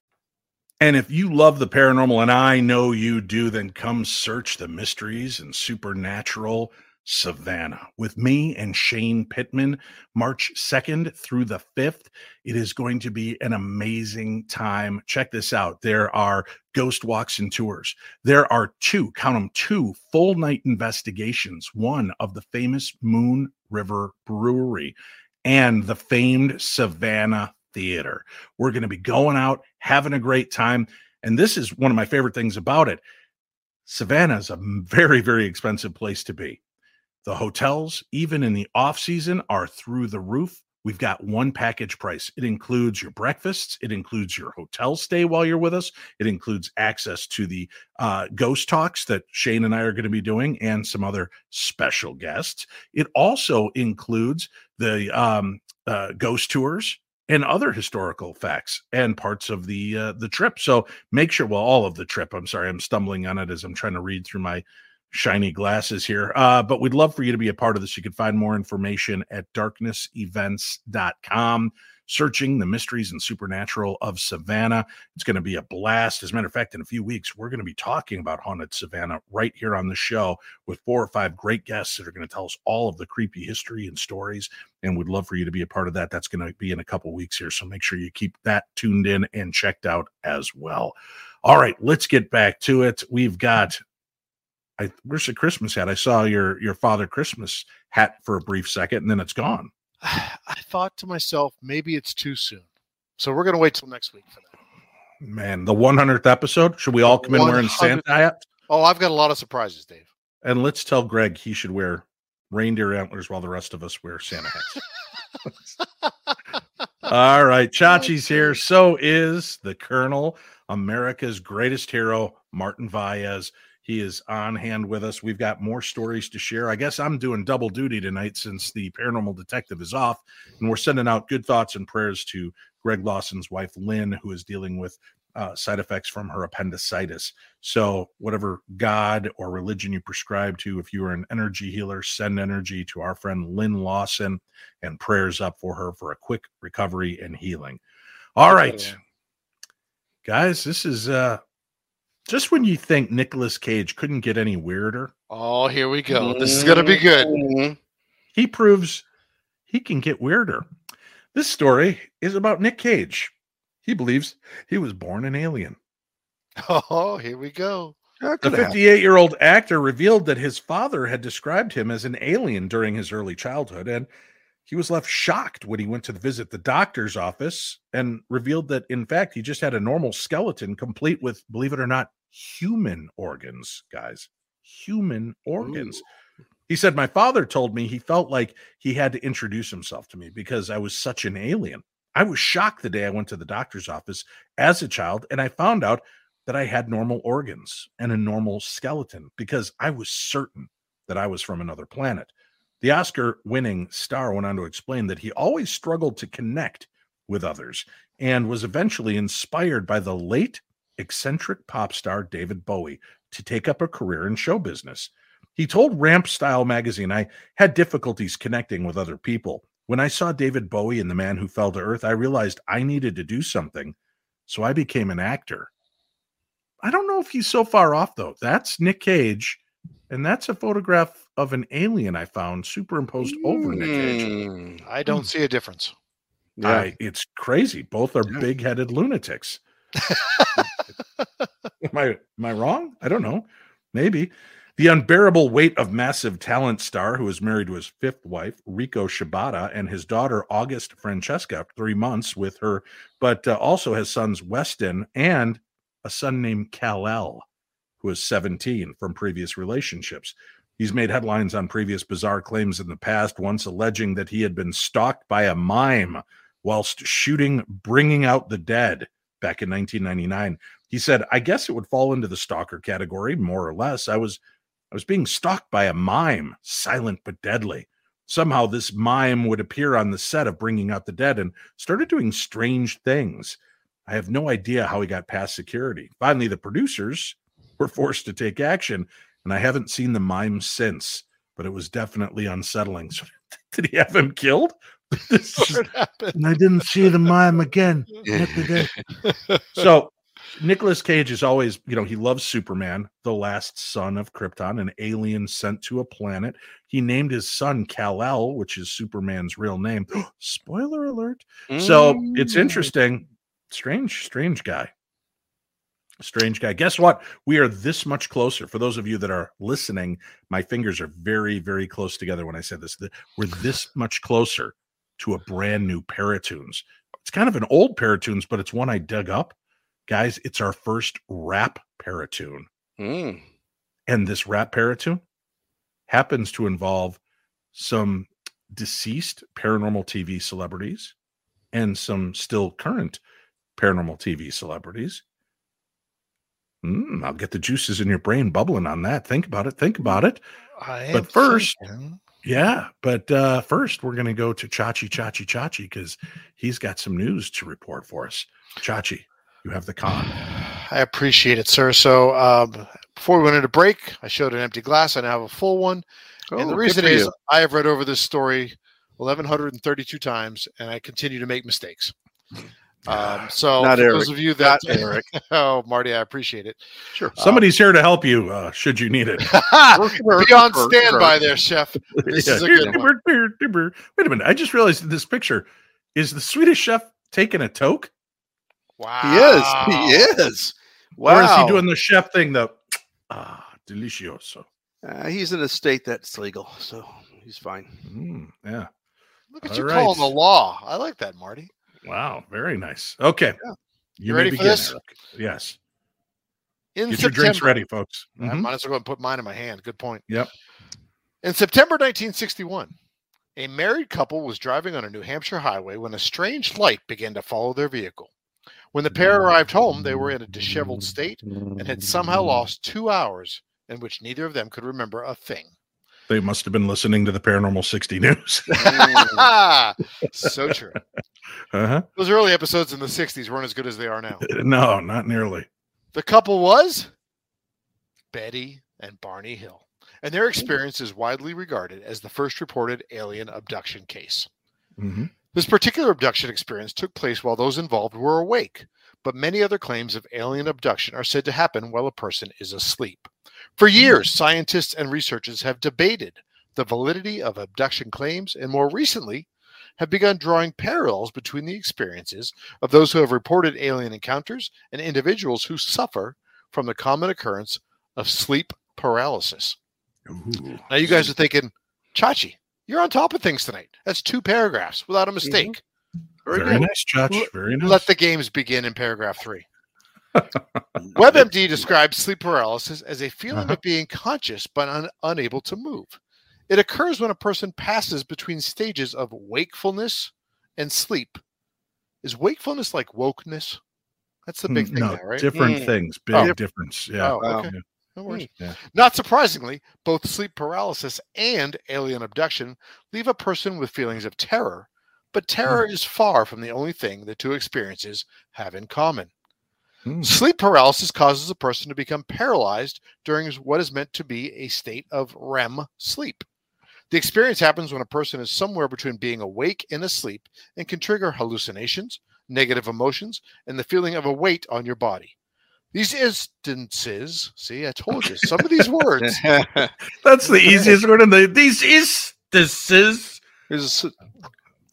And if you love the paranormal, and I know you do, then come search the mysteries and supernatural Savannah with me and Shane Pittman, March 2nd through the 5th. It is going to be an amazing time. Check this out. There are ghost walks and tours. There are two, count them, two full night investigations, one of the famous Moon River Brewery and the famed Savannah Theater. We're going to be going out, having a great time. And this is one of my favorite things about it. Savannah is a very, very expensive place to be. The hotels, even in the off season, are through the roof. We've got one package price. It includes your breakfasts. It includes your hotel stay while you're with us. It includes access to the uh, ghost talks that Shane and I are going to be doing and some other special guests. It also includes the um, uh, ghost tours and other historical facts and parts of the uh, the trip. So make sure, well, all of the trip. I'm sorry, I'm stumbling on it as I'm trying to read through my shiny glasses here. Uh, but we'd love for you to be a part of this. You can find more information at darknessevents.com. Searching the mysteries and supernatural of Savannah. It's going to be a blast. As a matter of fact, in a few weeks, we're going to be talking about Haunted Savannah right here on the show with four or five great guests that are going to tell us all of the creepy history and stories. And we'd love for you to be a part of that. That's going to be in a couple weeks here. So make sure you keep that tuned in and checked out as well. All right, let's get back to it. We've got I where's the Christmas hat? I saw your your father Christmas hat for a brief second, and then it's gone. I thought to myself, maybe it's too soon. So we're gonna wait till next week for that. Man, the 100th episode. Should we all come in wearing Santa hat? Oh, I've got a lot of surprises, Dave. And let's tell Greg he should wear reindeer antlers while the rest of us wear Santa hats. all right, Chachi's here. So is the Colonel, America's greatest hero, Martin Valles. He is on hand with us. We've got more stories to share. I guess I'm doing double duty tonight since the paranormal detective is off, and we're sending out good thoughts and prayers to Greg Lawson's wife, Lynn, who is dealing with uh, side effects from her appendicitis. So, whatever God or religion you prescribe to, if you are an energy healer, send energy to our friend Lynn Lawson and prayers up for her for a quick recovery and healing. All right, guys, this is uh just when you think Nicolas Cage couldn't get any weirder. Oh, here we go. This is going to be good. Mhm. He proves he can get weirder. This story is about Nick Cage. He believes he was born an alien. Oh, here we go. The could happen. 58 year old actor revealed that his father had described him as an alien during his early childhood, and he was left shocked when he went to visit the doctor's office and revealed that, in fact, he just had a normal skeleton complete with, believe it or not, human organs, guys. Human organs. He said, My father told me he felt like he had to introduce himself to me because I was such an alien. I was shocked the day I went to the doctor's office as a child and I found out that I had normal organs and a normal skeleton because I was certain that I was from another planet. The Oscar winning star went on to explain that he always struggled to connect with others and was eventually inspired by the late eccentric pop star David Bowie to take up a career in show business. He told Ramp Style magazine, I had difficulties connecting with other people. When I saw David Bowie and the man who fell to earth, I realized I needed to do something. So I became an actor. I don't know if he's so far off, though. That's Nick Cage and that's a photograph of an alien I found superimposed over Nick Cage. Mm, I don't see a difference. yeah. I, it's crazy. Both are Yeah. big-headed lunatics. am I am I wrong? I don't know. Maybe. The unbearable weight of massive talent star who is married to his fifth wife, Riko Shibata, and his daughter August Francesca, three months with her, but uh, also has sons Weston and a son named Kal-El, who is 17 from previous relationships. He's made headlines on previous bizarre claims in the past, once alleging that he had been stalked by a mime whilst shooting Bringing Out the Dead back in 1999. He said, I guess it would fall into the stalker category, more or less. I was I was being stalked by a mime, silent but deadly. Somehow this mime would appear on the set of Bringing Out the Dead and started doing strange things. I have no idea how he got past security. Finally, the producers were forced to take action, and I haven't seen the mime since, but it was definitely unsettling. So, did he have him killed? This is- and I didn't see the mime again. So Nicolas Cage is always, you know, he loves Superman, the last son of Krypton, an alien sent to a planet. He named his son Kal-El, which is Superman's real name. Spoiler alert. So it's Mm. interesting. Strange, strange guy. Strange guy. Guess what? We are this much closer. For those of you that are listening, my fingers are very, very close together when I said this. We're this much closer to a brand new Paratunes. It's kind of an old Paratunes, but it's one I dug up. Guys, it's our first rap Paratune. Mm. And this rap Paratune happens to involve some deceased paranormal TV celebrities and some still current paranormal TV celebrities. Mm, I'll get the juices in your brain bubbling on that. Think about it. Think about it. I But first- thinking- Yeah, but uh, first we're going to go to Chachi Chachi Chachi because he's got some news to report for us. Chachi, you have the con. I appreciate it, sir. So um, before we went into break, I showed an empty glass. I now have a full one. Oh, and the good reason for is you. I have read over this story 1,132 times, and I continue to make mistakes. Um, so Not for Eric. those of you that, Not Eric. oh, Marty, I appreciate it. Sure. Somebody's here to help you uh, should you need it. Be on standby there, chef. This Yeah. is a good one. Wait a minute. I just realized this picture is the Swedish chef taking a toke? Wow. He is. He is. Wow. Or is he doing the chef thing? The ah, delicioso. Uh, he's in a state that's legal, so he's fine. Mm, yeah. Look at All you right. calling the law. I like that, Marty. Wow. Very nice. Okay. Yeah. You, You ready for begin, this? Eric. Yes. In Get your drinks ready, folks. I Mhm. might as well go and put mine in my hand. Good point. Yep. In September 1961, a married couple was driving on a New Hampshire highway when a strange light began to follow their vehicle. When the pair arrived home, they were in a disheveled state and had somehow lost two hours in which neither of them could remember a thing. They must have been listening to the Paranormal 60 News. so true. Uh-huh. Those early episodes in the 60s weren't as good as they are now. No, not nearly. The couple was Betty and Barney Hill, and their experience is widely regarded as the first reported alien abduction case. Mhm. This particular abduction experience took place while those involved were awake, but many other claims of alien abduction are said to happen while a person is asleep. For years, scientists and researchers have debated the validity of abduction claims and more recently have begun drawing parallels between the experiences of those who have reported alien encounters and individuals who suffer from the common occurrence of sleep paralysis. Ooh. Now, you guys are thinking, Chachi, you're on top of things tonight. That's two paragraphs without a mistake. Very Very good. nice, Judge. Very nice. Let the games begin in paragraph three. WebMD describes sleep paralysis as a feeling Uh-huh. of being conscious but un- unable to move. It occurs when a person passes between stages of wakefulness and sleep. Is wakefulness like wokeness? That's the big Mm, thing no, now, right? different Mm. things. Big Oh. difference. Yeah. Oh, Wow. okay. No worries. Yeah. Not surprisingly, both sleep paralysis and alien abduction leave a person with feelings of terror, but terror is far from the only thing the two experiences have in common. Hmm. Sleep paralysis causes a person to become paralyzed during what is meant to be a state of REM sleep. The experience happens when a person is somewhere between being awake and asleep and can trigger hallucinations, negative emotions, and the feeling of a weight on your body. These instances, see, I told you some of these words. That's the easiest word in the these instances. is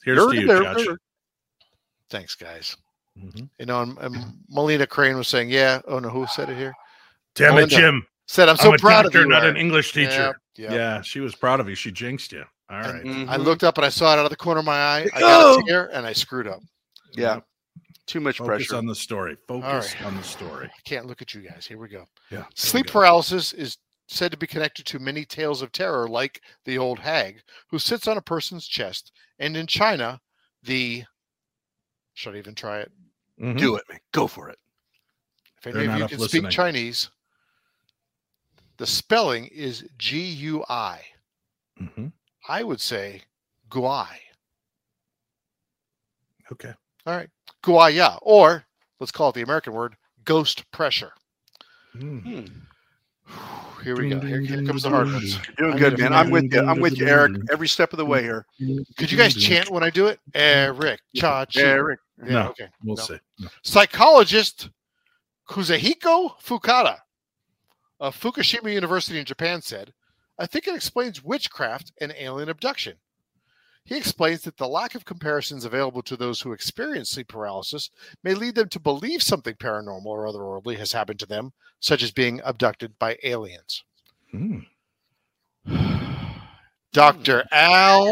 here's to you, Josh. Thanks, guys. Mhm. You know, and, and Melina Crane was saying, "Yeah, oh no, who said it here? Damn it, Jim. Said I'm I'm, so a proud doctor, of you." not an English teacher. Yeah, Yeah, yeah. she was proud of you. She jinxed you. All right. Mm-hmm. I looked up and I saw it out of the corner of my eye. I got Oh. a tear and I screwed up. Yeah. too much pressure. Focus pressure. on the story. Focus right. on the story. I can't look at you guys. Here we go. Yeah. Sleep go. paralysis is said to be connected to many tales of terror, like the old hag who sits on a person's chest. And in China, the should I even try it? Mhm. Do it, man. Go for it. If any They're of you can listening. speak Chinese, the spelling is G U I. Mhm. I would say Guai. Okay. All right. Guaya. Or let's call it the American word ghost pressure. Mm. Hmm. Here we go. Here, here comes the hard ones. You're doing I'm good, man. I'm with you. I'm with you, Eric. Every step of the way here. Could you guys chant when I do it? Eric, cha cha. Eric. Yeah, No. okay. We'll No. see. No. Psychologist Kazuhiko Fukuda of Fukushima University in Japan said, I think it explains witchcraft and alien abduction. He explains that the lack of comparisons available to those who experience sleep paralysis may lead them to believe something paranormal or otherworldly has happened to them, such as being abducted by aliens. Mm. Dr. Al,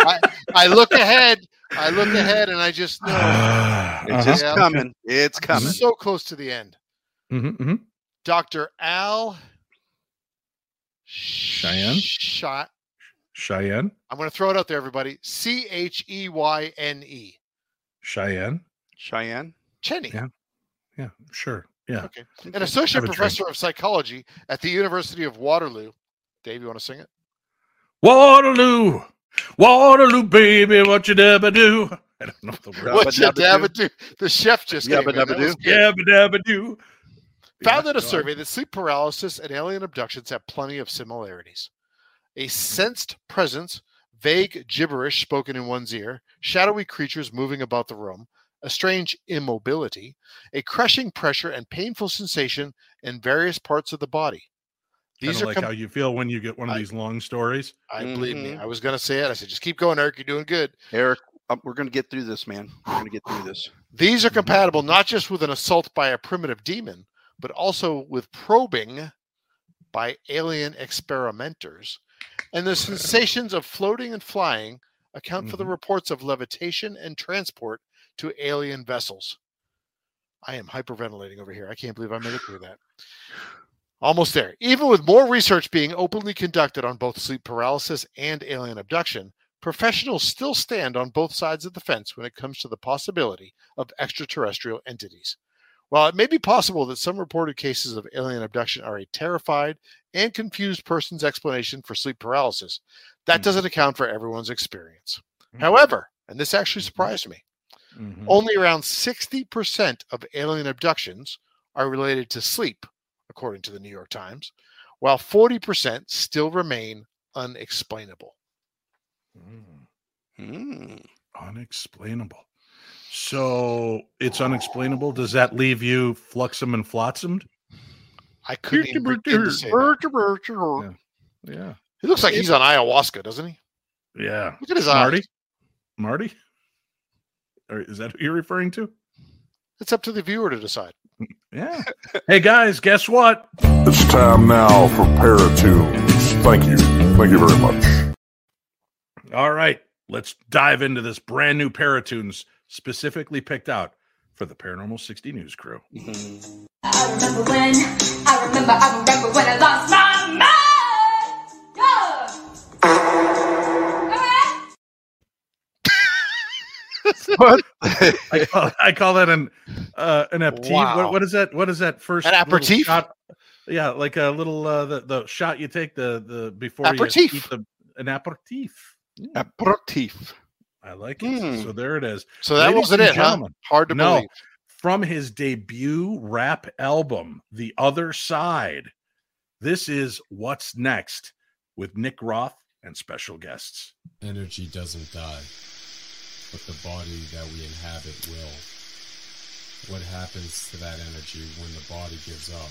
I, I look ahead. I look ahead and I just know It's Uh-huh. just Yeah. coming. It's coming. so close to the end. Mhm, mhm. Dr. Al Cheyenne? Shot. Cheyenne. I'm going to throw it out there, everybody. C H E Y N E. Cheyenne. Cheyenne. Cheney, Yeah. Yeah. Sure. Yeah. Okay. an associate Have a drink. professor of psychology at the University of Waterloo. Dave, you want to sing it? Waterloo. Waterloo, baby, what you never do. I don't know the Yabba word. What you dabba dabba do? The chef just came Yabba in. That dabba do. good. Yeah, dabba do. Found in a Yeah, survey that sleep paralysis and alien abductions have plenty of similarities. A sensed presence, vague gibberish spoken in one's ear, shadowy creatures moving about the room, a strange immobility, a crushing pressure and painful sensation in various parts of the body. These These are like com- how you feel when you get one of I- these long stories. I believe me. Mhm. I was going to say it. I said, just keep going, Eric. You're doing good. Eric, um, we're going to get through this, man. We're going to get through this. These are Mhm. compatible not just with an assault by a primitive demon, but also with probing by alien experimenters. And the sensations of floating and flying account for the mm-hmm. reports of levitation and transport to alien vessels. I am hyperventilating over here. I can't believe I made it through that. Almost there. Even with more research being openly conducted on both sleep paralysis and alien abduction, professionals still stand on both sides of the fence when it comes to the possibility of extraterrestrial entities. While it may be possible that some reported cases of alien abduction are a terrified and confused person's explanation for sleep paralysis, that Mhm. doesn't account for everyone's experience. Mhm. However, and this actually Mhm. surprised me, Mhm. only around 60% of alien abductions are related to sleep, according to the New York Times, while 40% still remain unexplainable. Mm. Mm. Unexplainable. So it's unexplainable. Does that leave you fluxum and flotsam? I couldn't even begin to say that. Yeah. He looks like he's on ayahuasca, doesn't he? Yeah. Look at his Marty? eyes. Marty? Or is that who you're referring to? It's up to the viewer to decide. Yeah. hey guys, guess what? It's time now for Paratunes. Thank you. Thank you very much. All right, let's dive into this brand new Paratunes specifically picked out for the Paranormal 60 News crew. Mhm. I remember when, I remember, I remember when I lost my mind. Yeah. What? I call, I call that an uh, an aperitif. Wow. What, what is that? What is that first An little aperitif? shot? Yeah, like a little uh, the the shot you take the the before Aperitif. you eat the an aperitif. Aperitif. I like it. Mm. So there it is. So that Ladies wasn't it, huh? Hard to no. believe. From his debut rap album, The Other Side. This is What's Next with Nick Groff and special guests. Energy doesn't die, but the body that we inhabit will. What happens to that energy when the body gives up?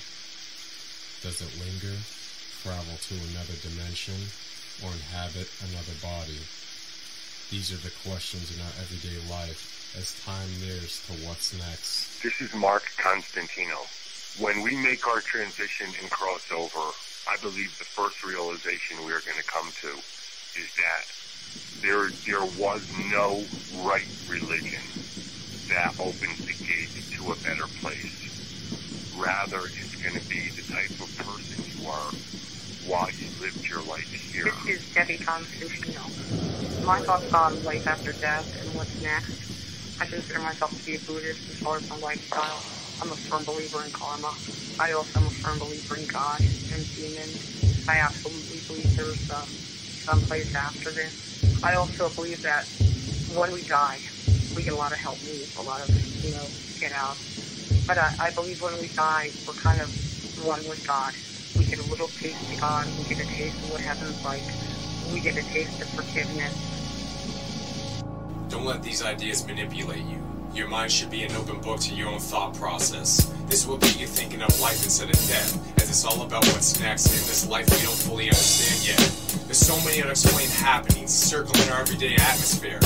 Does it linger, travel to another dimension, or inhabit another body? These are the questions in our everyday life as time nears to what's next. This is Mark Constantino. When we make our transition and cross over, I believe the first realization we are going to come to is that there, there was no right religion that opens the gate to a better place. Rather, it's going to be the type of person you are while you lived your life here. This is Debbie Constantino. My thoughts on life after death and what's next. I consider myself to be a Buddhist as far as my lifestyle. I'm a firm believer in karma. I also am a firm believer in God and demons. I absolutely believe there's um, some place after this. I also believe that when we die, we get a lot of help needs, a lot of, you know, get out. But I, I believe when we die, we're kind of one with God. We get a little taste of God. We get a taste of what heaven's like. We get a taste of forgiveness. Don't let these ideas manipulate you. Your mind should be an open book to your own thought process. This will get you thinking of life instead of death, as it's all about what's next in this life we don't fully understand yet. There's so many unexplained happenings circling our everyday atmosphere.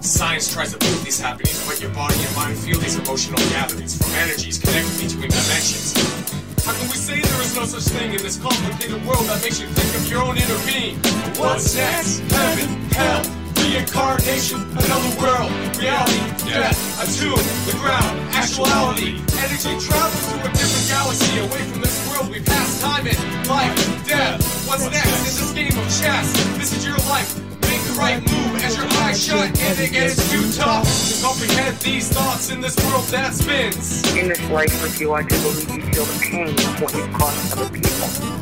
Science tries to prove these happenings, but your body and mind feel these emotional gatherings from energies connected between dimensions. How can we say there is no such thing in this complicated world that makes you think of your own inner being? What's next? Heaven, hell, reincarnation, another world, reality, death, a tomb, the ground, actuality. Energy travels to a different galaxy away from this world. We pass time in life, death. What's next in this game of chess? This is your life. Make the right move shut and it gets too tough to comprehend these thoughts in this world that spins. In this life with you, I do believe you feel the pain of what you've caused other people.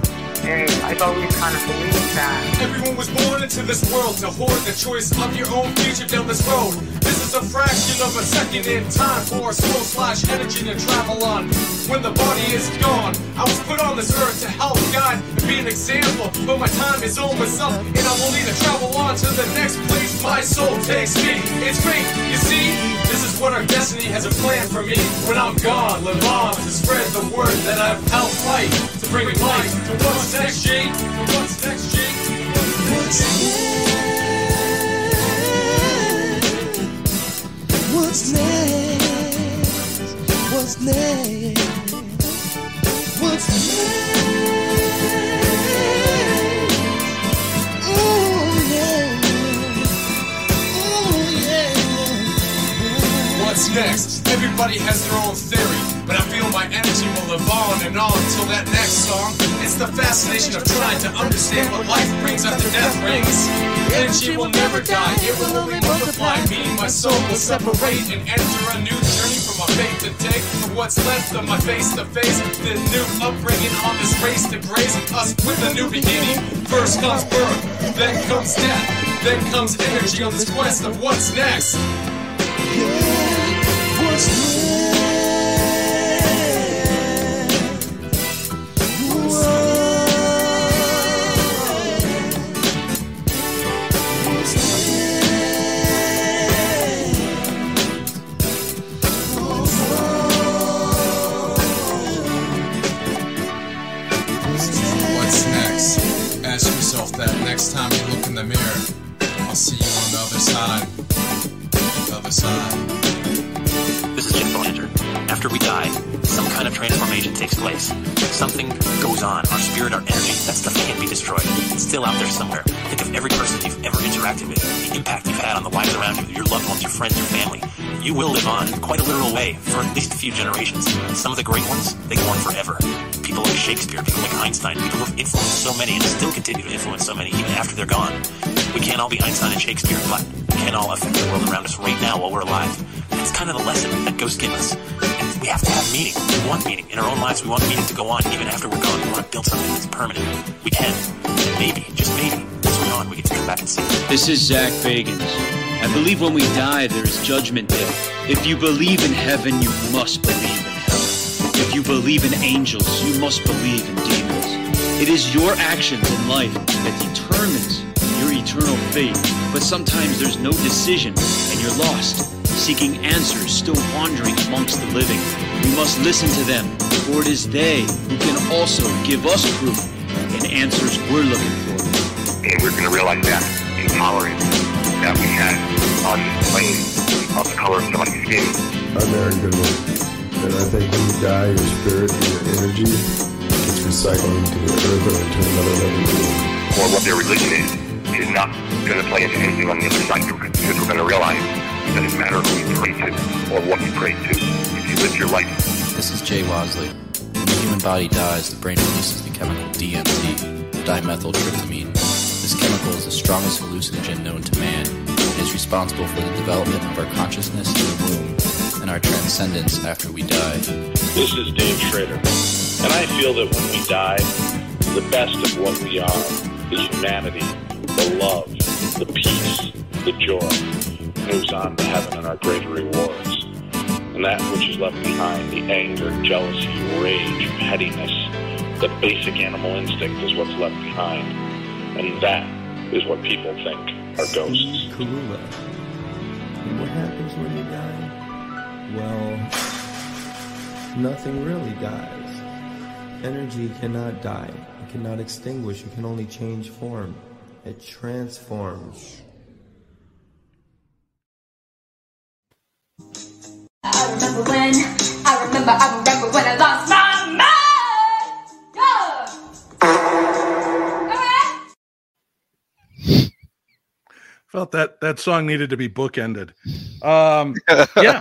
And I've always kind of believed that. Everyone was born into this world to hoard the choice of your own future down this road. This is a fraction of a second in time for a soul slash energy to travel on. When the body is gone, I was put on this earth to help guide and be an example. But my time is almost up, and I will need to travel on to the next place my soul takes me. It's great, you see. This is what our destiny has a plan for me. When I'm gone, live on to spread the word that I've helped fight to bring light to what's next, G. To what's next, G. What's next? What's next? What's next? Oh yeah. Oh yeah. What's next? Everybody has their own theory, but I feel my energy will live on and on until that next song. It's the fascination of trying to understand what life brings after death brings. Energy will never die, it will only multiply. Me and my soul will separate and enter a new journey from my faith to take. For what's left of my face to face, the new upbringing on this race to grace us with a new beginning. First comes birth, then comes death, then comes energy on this quest of what's next. Yeah, What's next? Side. Other side. This is Jeff Belanger. After we die, some kind of transformation takes place. Something goes on. Our spirit, our energy, that stuff can't be destroyed. It's still out there somewhere. Think of every person you've ever interacted with, the impact you've had on the lives around you, your loved ones, your friends, your family. You will live on in quite a literal way for at least a few generations. Some of the great ones, they go on forever. People like Shakespeare, people like Einstein, people who have influenced so many and still continue to influence so many even after they're gone. We can't all be Einstein and Shakespeare, but can all affect the world around us right now while we're alive. That's kind of the lesson that ghosts give us. And we have to have meaning. We want meaning. In our own lives, we want meaning to go on even after we're gone. We want to build something that's permanent. We can. Maybe, just maybe, as we're gone, we to come back and see. This is Zak Bagans. I believe when we die, there is judgment day. If you believe in heaven, you must believe in hell. If you believe in angels, you must believe in demons. It is your actions in life that determines eternal fate. But sometimes there's no decision and you're lost. seeking answers, still wandering amongst the living. We must listen to them, for it is they who can also give us proof and answers we're looking for. And we're going to realize that intolerance that we had on this plane of the color of somebody's skin. I'm Aaron Goodwin, and I think when you die, your spirit and your energy gets recycled into the earth or into another living being. Or what their religion is, is not going to play into anything on the other side because we're going to realize it doesn't matter who you pray to or what you pray to. If you live your life This is Jay Wasley. When the human body dies, the brain releases the chemical DMT, dimethyltryptamine. This chemical is the strongest hallucinogen known to man. It is responsible for the development of our consciousness in the womb and our transcendence after we die. This is Dave Schrader, and I feel that when we die, the best of what we are is humanity, the love, the peace, the joy, moves on to heaven and our greater rewards. And that which is left behind, the anger, jealousy, rage, pettiness, the basic animal instinct is what's left behind. And that is what people think are ghosts. Kalula. And what happens when you die? Well, nothing really dies. Energy cannot die. It cannot extinguish. It can only change form. It transforms. I remember when, I remember, I remember when I lost my mind. Felt that that song needed to be bookended. Um, yeah,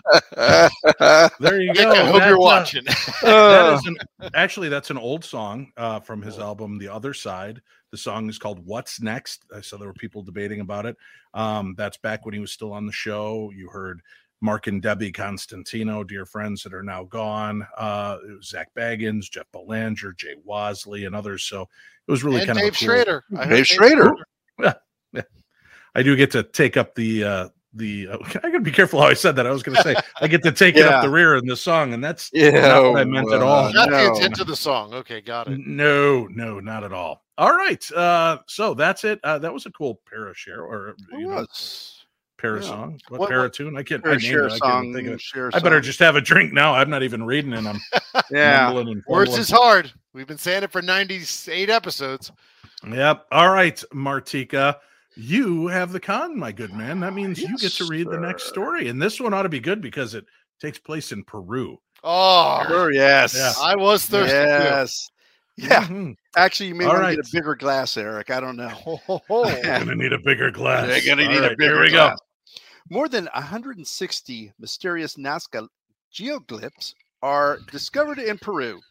there you go. I hope That, you're uh, watching. that is an, actually, that's an old song uh, from his album The Other Side. The song is called "What's Next." I saw there were people debating about it. Um, that's back when he was still on the show. You heard Mark and Debbie Constantino, dear friends that are now gone. Uh, it was Zak Bagans, Jeff Belanger, Jay Wasley, and others. So it was really and kind Dave of a cool- Schrader. I Dave Schrader. yeah, yeah. I do get to take up the uh the uh, I gotta be careful how I said that. I was gonna say I get to take it up the rear in the song, and that's Yeah, not what I meant at all. Not the No. intent of the song. Okay, got it. No, no, not at all. All right. Uh so that's it. Uh that was a cool para share or you know, was. para Yeah. song. What, What- para tune? I can't Para I named share it. I can't think of it. share I better song. just have a drink now. I'm not even reading and I'm Yeah. mumbling and Words is hard. We've been saying it for 98 episodes. Yep. All right, Martika. You have the con, my good man. That means you get to Yes, read the next story. And this one ought to be good because it takes place in Peru. Oh, Sure, yes. Yeah. I was thirsty. too. Yes. Yeah. Mhm. Actually, you may All want to get a bigger glass, Eric. I don't know. Ho, ho, ho. Gonna need a bigger glass. They're going to All need a right, bigger Here we glass. go. More than 160 mysterious Nazca geoglyphs are discovered in Peru.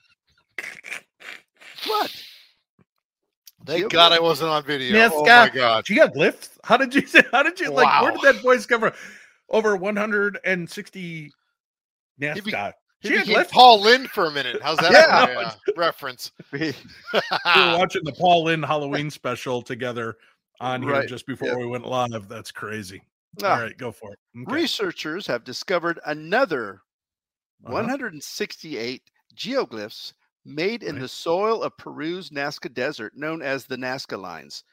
What? Thank God I wasn't on video. Yes, oh my God. my God. glyphs? How did you say? How did you like? Where did that voice come from? Over 160 be- NASCAR. He became Paul Lynde for a minute. How's that Yeah. for a, uh, reference? we were watching the Paul Lynde Halloween special together on here just before yep. we went live. That's crazy. Ah. All right, go for it. Okay. Researchers have discovered another Uh-huh. 168 geoglyphs made in Right. the soil of Peru's Nazca Desert, known as the Nazca Lines.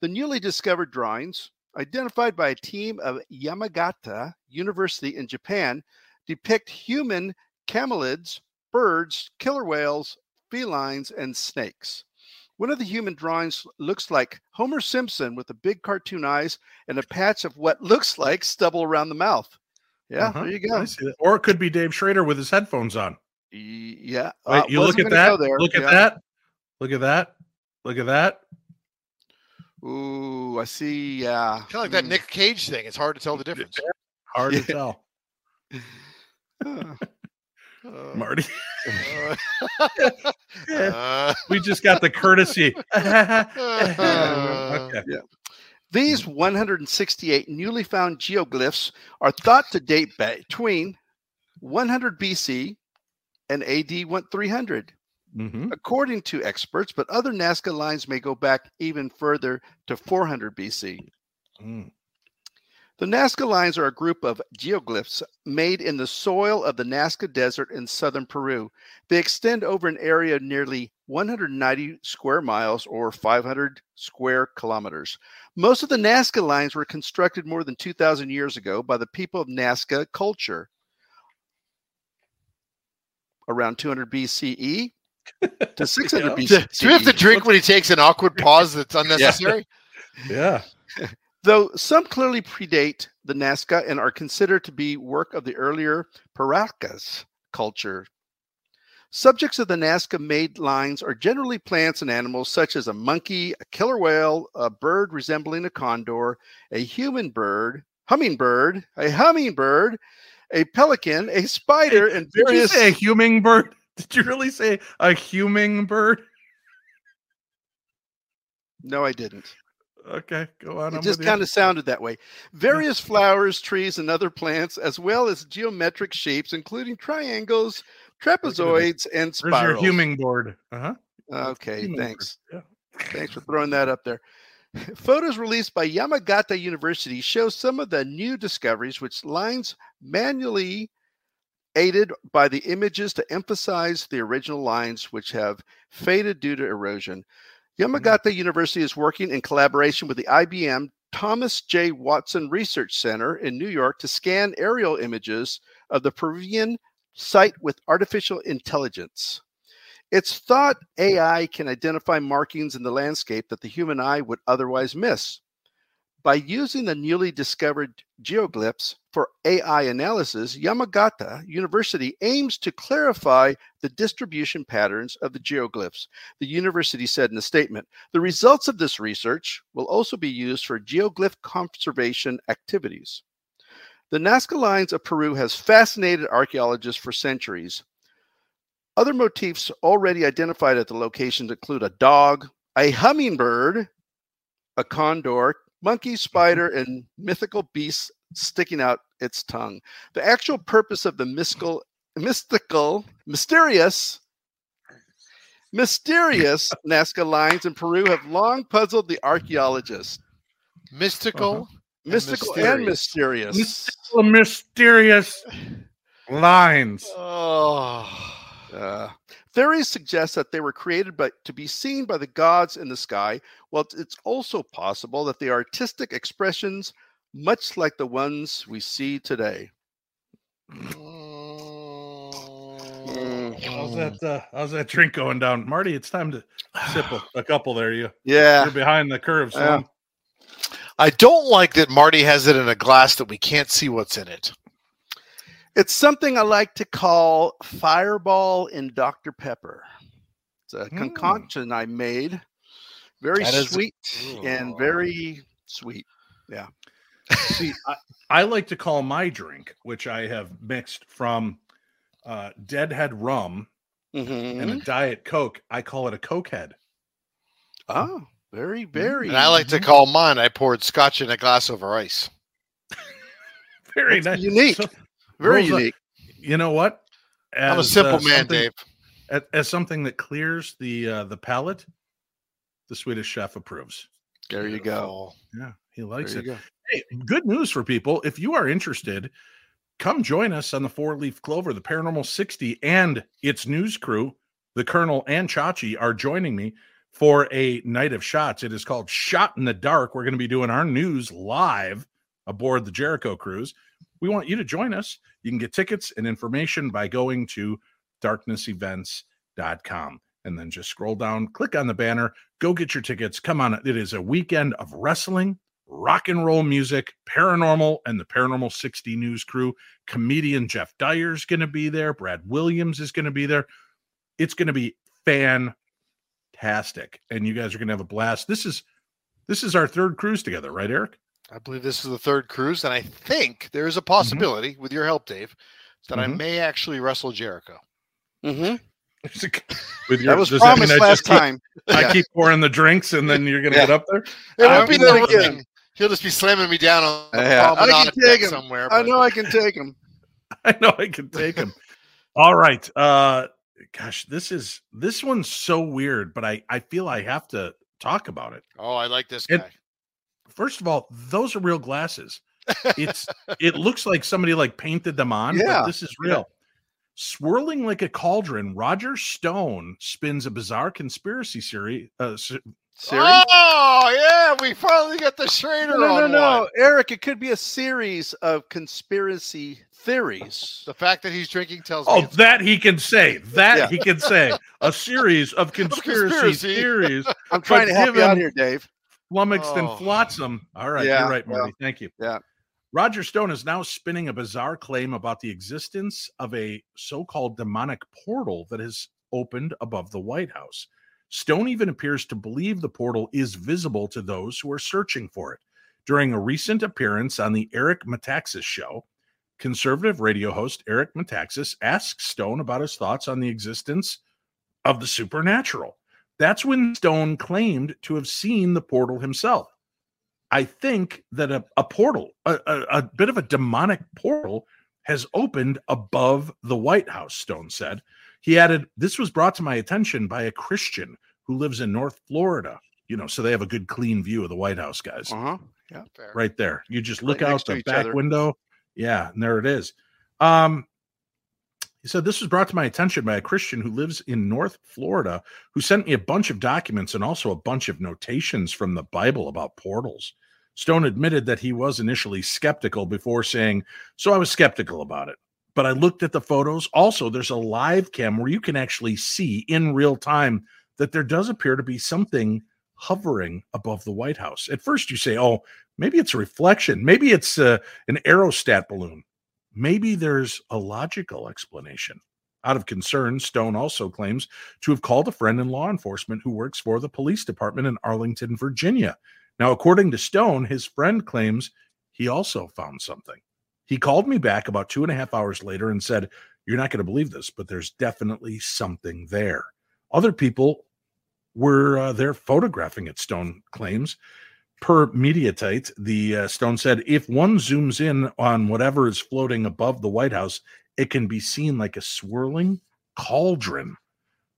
The newly discovered drawings, identified by a team of Yamagata University in Japan, depict human camelids, birds, killer whales, felines, and snakes. One of the human drawings looks like Homer Simpson with the big cartoon eyes and a patch of what looks like stubble around the mouth. Yeah, Uh-huh. there you go. I see that. Or it could be Dave Schrader with his headphones on. Y- Yeah. Wait, uh, you look at that. there. Look at Yeah. that. Look at that. Look at that. Ooh, I see. Yeah. Kind of like that Mm. Nick Cage thing. It's hard to tell the difference. Hard to tell. Uh, Marty. uh, uh, we just got the courtesy. uh, okay. Yeah. These 168 newly found geoglyphs are thought to date between 100 BC and AD 1300, Mhm. according to experts, but other Nazca lines may go back even further to 400 BC. Mm. The Nazca lines are a group of geoglyphs made in the soil of the Nazca Desert in southern Peru. They extend over an area of nearly 190 square miles or 500 square kilometers. Most of the Nazca lines were constructed more than 2,000 years ago by the people of Nazca culture. Around 200 BCE to 600 Yeah. BCE. Do we have to drink when he takes an awkward pause that's unnecessary? Yeah. Though some clearly predate the Nazca and are considered to be work of the earlier Paracas culture. Subjects of the Nazca made lines are generally plants and animals such as a monkey, a killer whale, a bird resembling a condor, a human bird, hummingbird, a hummingbird, a pelican, a spider, and Did you various. say a hummingbird? Did you really say a hummingbird? No, I didn't. Okay, go on. It I'm just kind of sounded that way. Various flowers, trees, and other plants, as well as geometric shapes, including triangles, trapezoids, and There's your spirals. hummingbird. Uh huh. Okay, thanks. yeah. Thanks for throwing that up there. Photos released by Yamagata University show some of the new discoveries, which lines manually aided by the images to emphasize the original lines, which have faded due to erosion. Mm-hmm. Yamagata University is working in collaboration with the IBM Thomas J. Watson Research Center in New York to scan aerial images of the Peruvian site with artificial intelligence. It's thought AI can identify markings in the landscape that the human eye would otherwise miss. By using the newly discovered geoglyphs for AI analysis, Yamagata University aims to clarify the distribution patterns of the geoglyphs, the university said in a statement. The results of this research will also be used for geoglyph conservation activities. The Nazca Lines of Peru has fascinated archaeologists for centuries. Other motifs already identified at the locations include a dog, a hummingbird, a condor, monkey, mm-hmm. spider, and mythical beast sticking out its tongue. The actual purpose of the mystical, mystical, mysterious, mysterious Nazca lines in Peru have long puzzled the archaeologists. Mystical, uh-huh. and Mystical and mysterious. Mystical, mysterious lines. Oh, Uh, theories suggest that they were created but to be seen by the gods in the sky. Well, it's- it's also possible that they are artistic expressions, much like the ones we see today. How's that? Uh, how's that drink going down, Marty? It's time to sip a, a couple there. You, Yeah. you're behind the curve. Yeah. I don't like that Marty has it in a glass that we can't see what's in it. It's something I like to call Fireball in Dr. Pepper. It's a concoction I made. Very That is- sweet and very sweet. Yeah. See, I, I like to call my drink, which I have mixed from uh, Deadhead rum and a Mhm. Diet Coke. I call it a Coke head. Oh, very, very. And I like to call mine. I poured scotch in a glass over ice. Very That's nice. unique. So- Very Rosa, unique. You know what? I'm a simple uh, man, Dave. As, as something that clears the uh, the palate, the Swedish chef approves. There you go. Yeah, he likes There it. go. Hey, good news for people. If you are interested, come join us on the Four Leaf Clover, the Paranormal 60, and its news crew. The Colonel and Chachi are joining me for a night of shots. It is called Shot in the Dark. We're going to be doing our news live aboard the Jericho cruise. We want you to join us. You can get tickets and information by going to darknessevents.com and then just scroll down, click on the banner, go get your tickets. Come on. It is a weekend of wrestling, rock and roll music, paranormal, and the Paranormal 60 news crew. Comedian Jeff Dye's going to be there. Brad Williams is going to be there. It's going to be fantastic. And you guys are going to have a blast. This is this is our third cruise together, right, Eric? I believe this is the third cruise, and I think there is Mm-hmm. a possibility, with your help, Dave, that I Mhm. may actually wrestle Jericho. Mm-hmm. With That was does mean promised I last just keep- time. I keep pouring the drinks and then you're going to Yeah. get up there? It I'll won't be do the that again. thing. He'll just be slamming me down on the Yeah, I can take him. somewhere. I know I can take him. I know I can take him. All right. Uh gosh, this is this one's so weird, but I I feel I have to talk about it. Oh, I like this guy. It- First of all, those are real glasses. It's it looks like somebody like painted them on, Yeah, but this is yeah. real. Swirling like a cauldron, Roger Stone spins a bizarre conspiracy theory. Uh, s- Oh yeah, we finally got the Schrader No, no, no, on no, one. Eric. It could be a series of conspiracy theories. The fact that he's drinking tells me Oh, it's that he can say. That Yeah. he can say. A series of conspiracy, conspiracy. theories. I'm trying but to help you out here, Dave. Flummoxed and Oh. flotsam. All right, Yeah, you're right, Marty. Thank you. Yeah. Roger Stone is now spinning a bizarre claim about the existence of a so called demonic portal that has opened above the White House. Stone even appears to believe the portal is visible to those who are searching for it. During a recent appearance on the Eric Metaxas show, conservative radio host Eric Metaxas asked Stone about his thoughts on the existence of the supernatural. That's when Stone claimed to have seen the portal himself. I think that a, a portal, a, a, a bit of a demonic portal, has opened above the White House, Stone said. He added, This was brought to my attention by a Christian who lives in North Florida. You know, so they have a good, clean view of the White House, guys. Uh huh. Yeah. fair. Right there. You just look Right out the back other. window. Yeah, and there it is. Um, said, This was brought to my attention by a Christian who lives in North Florida who sent me a bunch of documents and also a bunch of notations from the Bible about portals. Stone admitted that he was initially skeptical before saying, So I was skeptical about it. But I looked at the photos. Also, there's a live cam where you can actually see in real time that there does appear to be something hovering above the White House. At first, you say, Oh, maybe it's a reflection. Maybe it's uh, an aerostat balloon. Maybe there's a logical explanation. Out of concern, Stone also claims to have called a friend in law enforcement who works for the police department in Arlington, Virginia. Now, according to Stone, his friend claims he also found something. He called me back about two and a half hours later and said, You're not going to believe this, but there's definitely something there. Other people were uh, there photographing it, Stone claims. Per Mediaite, the uh, Stone said, if one zooms in on whatever is floating above the White House, it can be seen like a swirling cauldron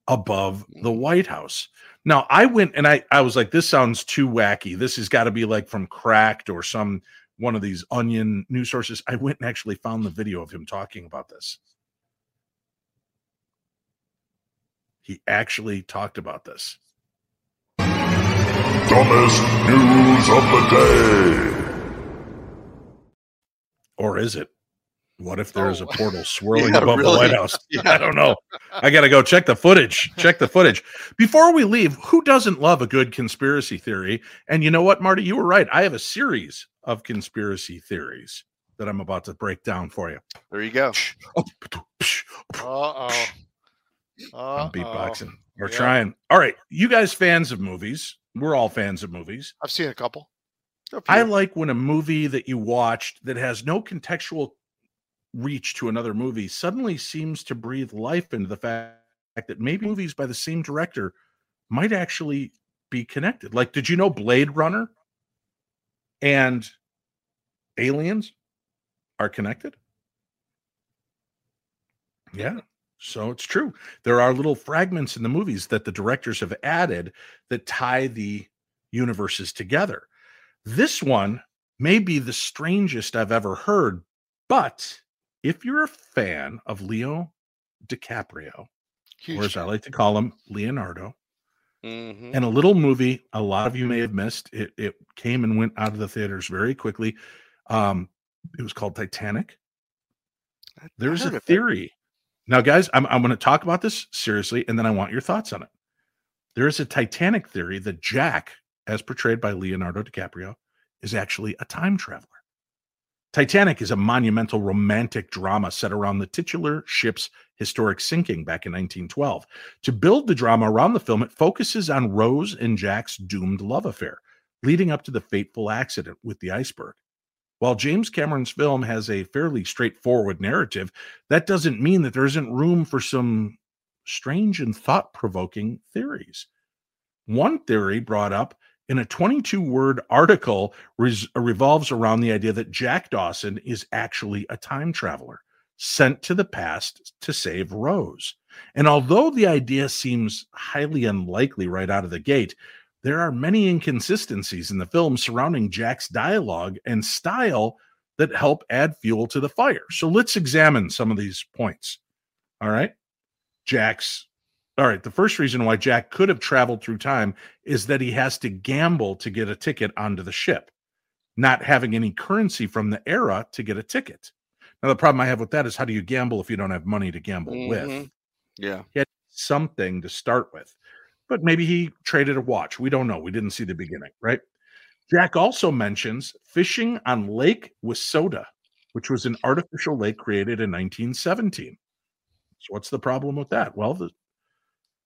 above the White House. Now, I went and I I was like, this sounds too wacky. This has got to be like from Cracked or some one of these onion news sources. I went and actually found the video of him talking about this. He actually talked about this. Dumbest news of the day. Or is it? What if there's a portal swirling Yeah, above the really? White House? Yeah. I don't know. I got to go check the footage. Check the footage. Before we leave, who doesn't love a good conspiracy theory? And you know what, Marty? You were right. I have a series of conspiracy theories that I'm about to break down for you. There you go. Uh oh. I'm beatboxing. We're Yeah. trying. All right. You guys, fans of movies. We're all fans of movies. I've seen a couple. I like when a movie that you watched that has no contextual reach to another movie suddenly seems to breathe life into the fact that maybe movies by the same director might actually be connected. Like, did you know Blade Runner and Aliens are connected? Yeah. So it's true. There are little fragments in the movies that the directors have added that tie the universes together. This one may be the strangest I've ever heard, but if you're a fan of Leo DiCaprio, or as I like to call him, Leonardo, Mhm. and a little movie a lot of you may have missed, it, it came and went out of the theaters very quickly. Um, it was called Titanic. There's a theory. Now, guys, I'm, I'm going to talk about this seriously, and then I want your thoughts on it. There is a Titanic theory that Jack, as portrayed by Leonardo DiCaprio, is actually a time traveler. Titanic is a monumental romantic drama set around the titular ship's historic sinking back in 1912. To build the drama around the film, it focuses on Rose and Jack's doomed love affair, leading up to the fateful accident with the iceberg. While James Cameron's film has a fairly straightforward narrative, that doesn't mean that there isn't room for some strange and thought provoking theories. One theory brought up in a 22 word article res- uh, revolves around the idea that Jack Dawson is actually a time traveler sent to the past to save Rose. And although the idea seems highly unlikely right out of the gate, there are many inconsistencies in the film surrounding Jack's dialogue and style that help add fuel to the fire. So let's examine some of these points. All right. Jack's all right. The first reason why Jack could have traveled through time is that he has to gamble to get a ticket onto the ship, not having any currency from the era to get a ticket. Now, the problem I have with that is how do you gamble if you don't have money to gamble with? Mhm. Yeah. Had something to start with, but maybe he traded a watch. We don't know. We didn't see the beginning, right? Jack also mentions fishing on Lake Wissota, which was an artificial lake created in 1917. So, what's the problem with that? Well, the,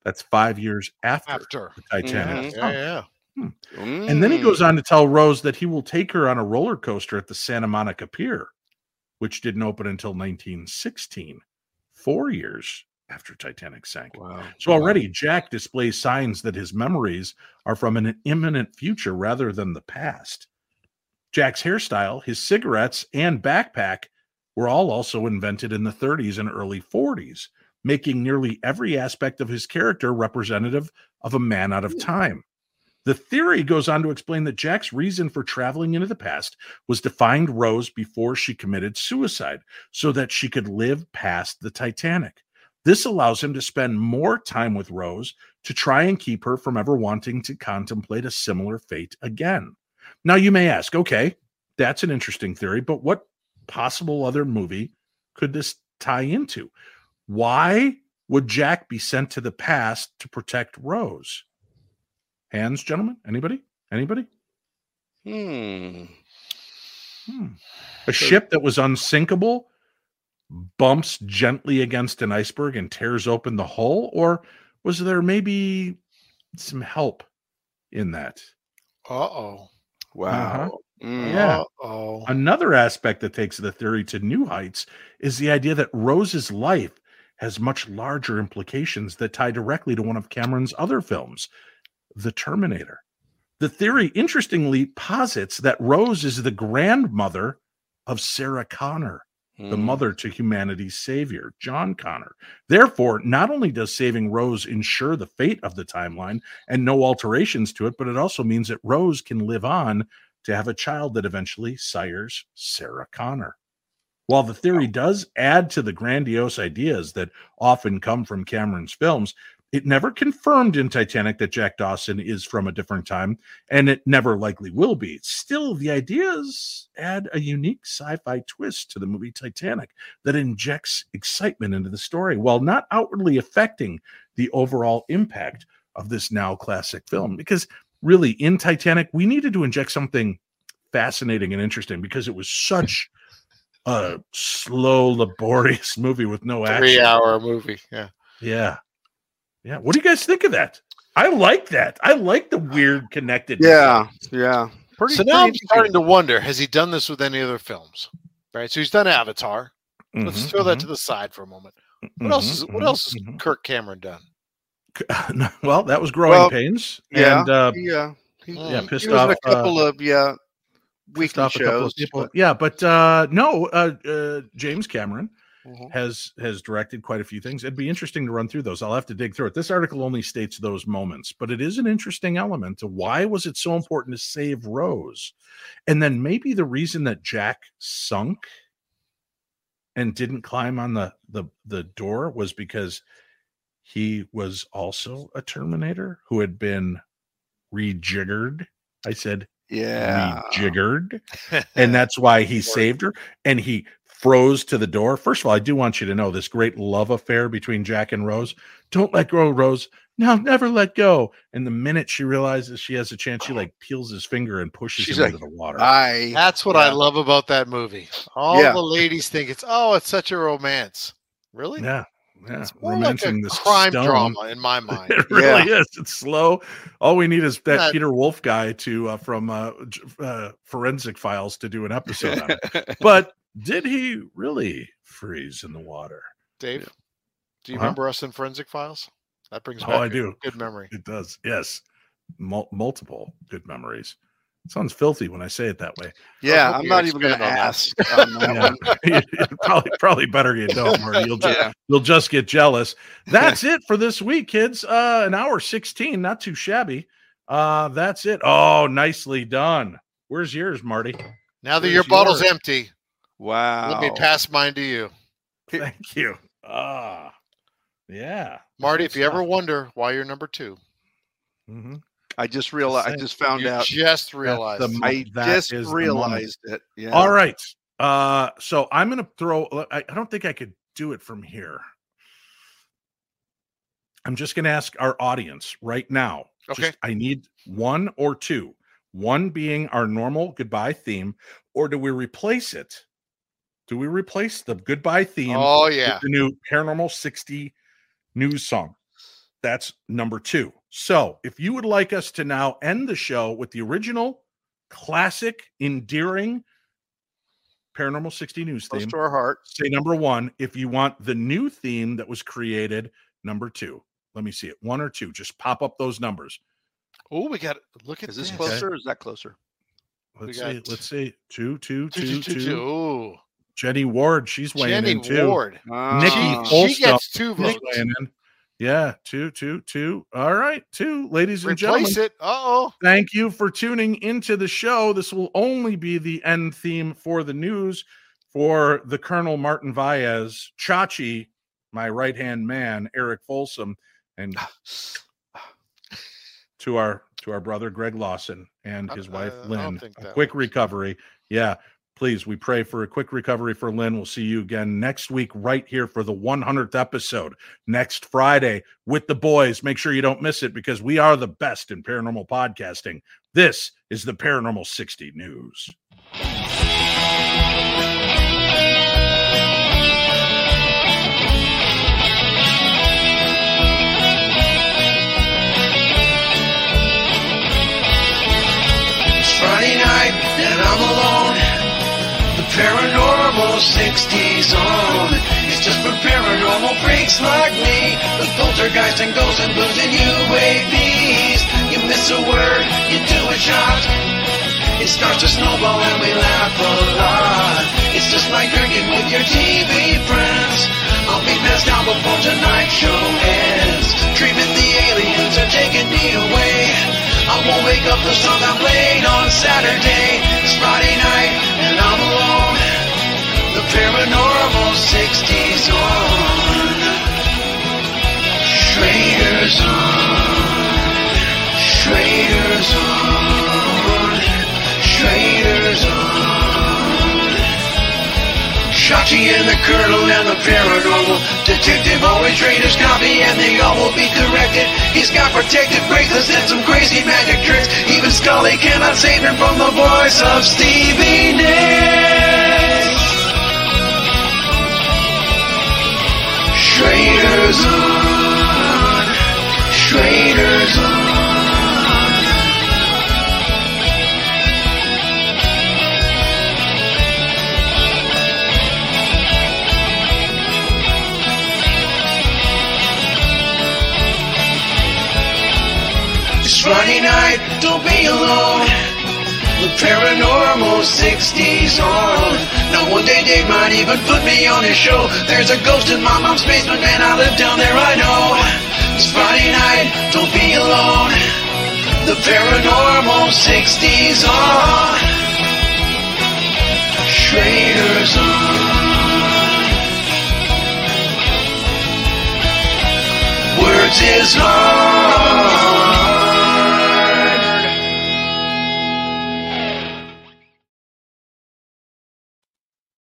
that's five years after, After. the Titanic. Yeah, sunk. yeah. Hmm. And then he goes mm. on to tell Rose that he will take her on a roller coaster at the Santa Monica Pier, which didn't open until 1916, four years after Titanic sank. Wow. So already Jack displays signs that his memories are from an imminent future rather than the past. Jack's hairstyle, his cigarettes, and backpack were all also invented in the 30s and early 40s, making nearly every aspect of his character representative of a man out of hmm. time. The theory goes on to explain that Jack's reason for traveling into the past was to find Rose before she committed suicide so that she could live past the Titanic. This allows him to spend more time with Rose to try and keep her from ever wanting to contemplate a similar fate again. Now, you may ask, okay, that's an interesting theory, but what possible other movie could this tie into? Why would Jack be sent to the past to protect Rose? Hands, gentlemen? Anybody? Anybody? Hmm. Hmm. A ship that was unsinkable bumps gently against an iceberg and tears open the hull? Or was there maybe some help in that? Uh oh. Wow. Mm. Yeah. Oh. Another aspect that takes the theory to new heights is the idea that Rose's life has much larger implications that tie directly to one of Cameron's other films, The Terminator. The theory, interestingly, posits that Rose is the grandmother of Sarah Connor, the Mm. mother to humanity's savior, John Connor. Therefore, not only does saving Rose ensure the fate of the timeline and no alterations to it, but it also means that Rose can live on to have a child that eventually sires Sarah Connor. While the theory does add to the grandiose ideas that often come from Cameron's films, it never confirmed in Titanic that Jack Dawson is from a different time, and it never likely will be. Still, the ideas add a unique sci fi twist to the movie Titanic that injects excitement into the story while not outwardly affecting the overall impact of this now classic film. Because really, in Titanic, we needed to inject something fascinating and interesting because it was such a slow, laborious movie with no action. Three hour movie. Yeah. Yeah. Yeah. What do you guys think of that? I like that. I like the weird connected. Yeah. Yeah. Pretty, so now I'm starting to wonder: Has he done this with any other films? Right. So he's done Avatar. Let's Mhm, throw that mhm. to the side for a moment. What else is What mhm, else has mhm. Kirk Cameron done? well, that was growing Well, pains. Yeah. And uh, he, uh, he, yeah, he pissed was in off a couple uh, of yeah pissed weekly off a couple of shows. people. but- Yeah, but uh, no, uh, uh, James Cameron Mhm. has has directed quite a few things. It'd be interesting to run through those. I'll have to dig through it. This article only states those moments, but it is an interesting element to why was it so important to save Rose, and then maybe the reason that Jack sunk and didn't climb on the the the door was because he was also a Terminator who had been rejiggered. I said Yeah. rejiggered, and that's why he saved her. And he froze to the door. First of all, I do want you to know this great love affair between Jack and Rose. Don't let go, Rose. No, never let go. And the minute she realizes she has a chance, she like peels his finger and pushes She's him like, into the water. I. That's what I love about that movie. All Yeah. the ladies think it's oh, it's such a romance. Really? yeah, yeah. It's more like a Romancing crime stone. drama in my mind. It really is. It's slow. All we need is that That- Peter Wolf guy to uh, from uh, uh, Forensic Files to do an episode on it. But did he really freeze in the water? Dave, do you Uh-huh. remember us in Forensic Files? That brings Oh, back I a do. good memory. It does. Yes. Mul- multiple good memories. It sounds filthy when I say it that way. Yeah, I'm not even going to expand on that. ask. on that Yeah. probably probably better you don't, Marty. You'll just Yeah. you'll just get jealous. That's it for this week, kids. Uh an hour 16, not too shabby. Uh that's it. Oh, nicely done. Where's yours, Marty? Now that Where's your bottle's yours? empty, Wow. Let me pass mine to you. Thank you. Ah, yeah. Marty, if you ever wonder why you're number 2 Mhm. I just realized. I just found you out. just realized. mo- I that just is the realized it. Yeah. All right. Uh, so I'm gonna throw. I, I don't think I could do it from here. I'm just gonna ask our audience right now. Okay. Just- I need one or two. One being our normal goodbye theme, or do we replace it? Do we replace the goodbye theme? Oh, with yeah. the new Paranormal 60 news song. That's number two. So if you would like us to now end the show with the original classic, endearing Paranormal 60 news Close theme, to our heart. say number one. If you want the new theme that was created, number two. Let me see it. One or two. Just pop up those numbers. Oh, we got look at Is this this. closer or is that closer? Let's got see. Let's see. Two, two, Two, two, two, two, two. Jenny Ward, she's weighing Jenny in too. Ward. Nikki. She, she gets two votes. Yeah, two, two, two. All right, two, ladies and gentlemen. Replace it. Uh oh. Thank you for tuning into the show. This will only be the end theme for the news for the Colonel Martin Vaez, Chachi, my right hand man, Eric Folsom, and to our to our brother Greg Lawson and his wife I- don't Lynn. A quick recovery. Yeah. Please, we pray for a quick recovery for Lynn. We'll see you again next week, right here for the 100th episode next Friday with the boys. Make sure you don't miss it because we are the best in paranormal podcasting. This is the Paranormal 60 News. Friday night and I'm alone. Paranormal 60s on. It's just for paranormal freaks like me. The poltergeist and ghosts and blues and UAPs. You miss a word, you do a shot. It starts to snowball and we laugh a lot. It's just like drinking with your TV friends. I'll be passed out before tonight's show ends. Dreaming the aliens are taking me away. I won't wake up song I played on Saturday. It's Friday night and I'm alone. Paranormal 60s on. Schrader's on. Schrader's on. Schrader's on. Chachi and the Colonel and the paranormal detective always his copy and they all will be corrected. He's got protective bracelets and some crazy magic tricks. Even Scully cannot save him from the voice of Stevie Nicks. Schrader's on. Schrader's on. It's Friday night, don't be alone. The paranormal 60s on. Now one day Dave might even put me on a show. There's a ghost in my mom's basement, man, I live down there, I know. It's Friday night, don't be alone. The paranormal 60s on. Schrader's on. Words is hard.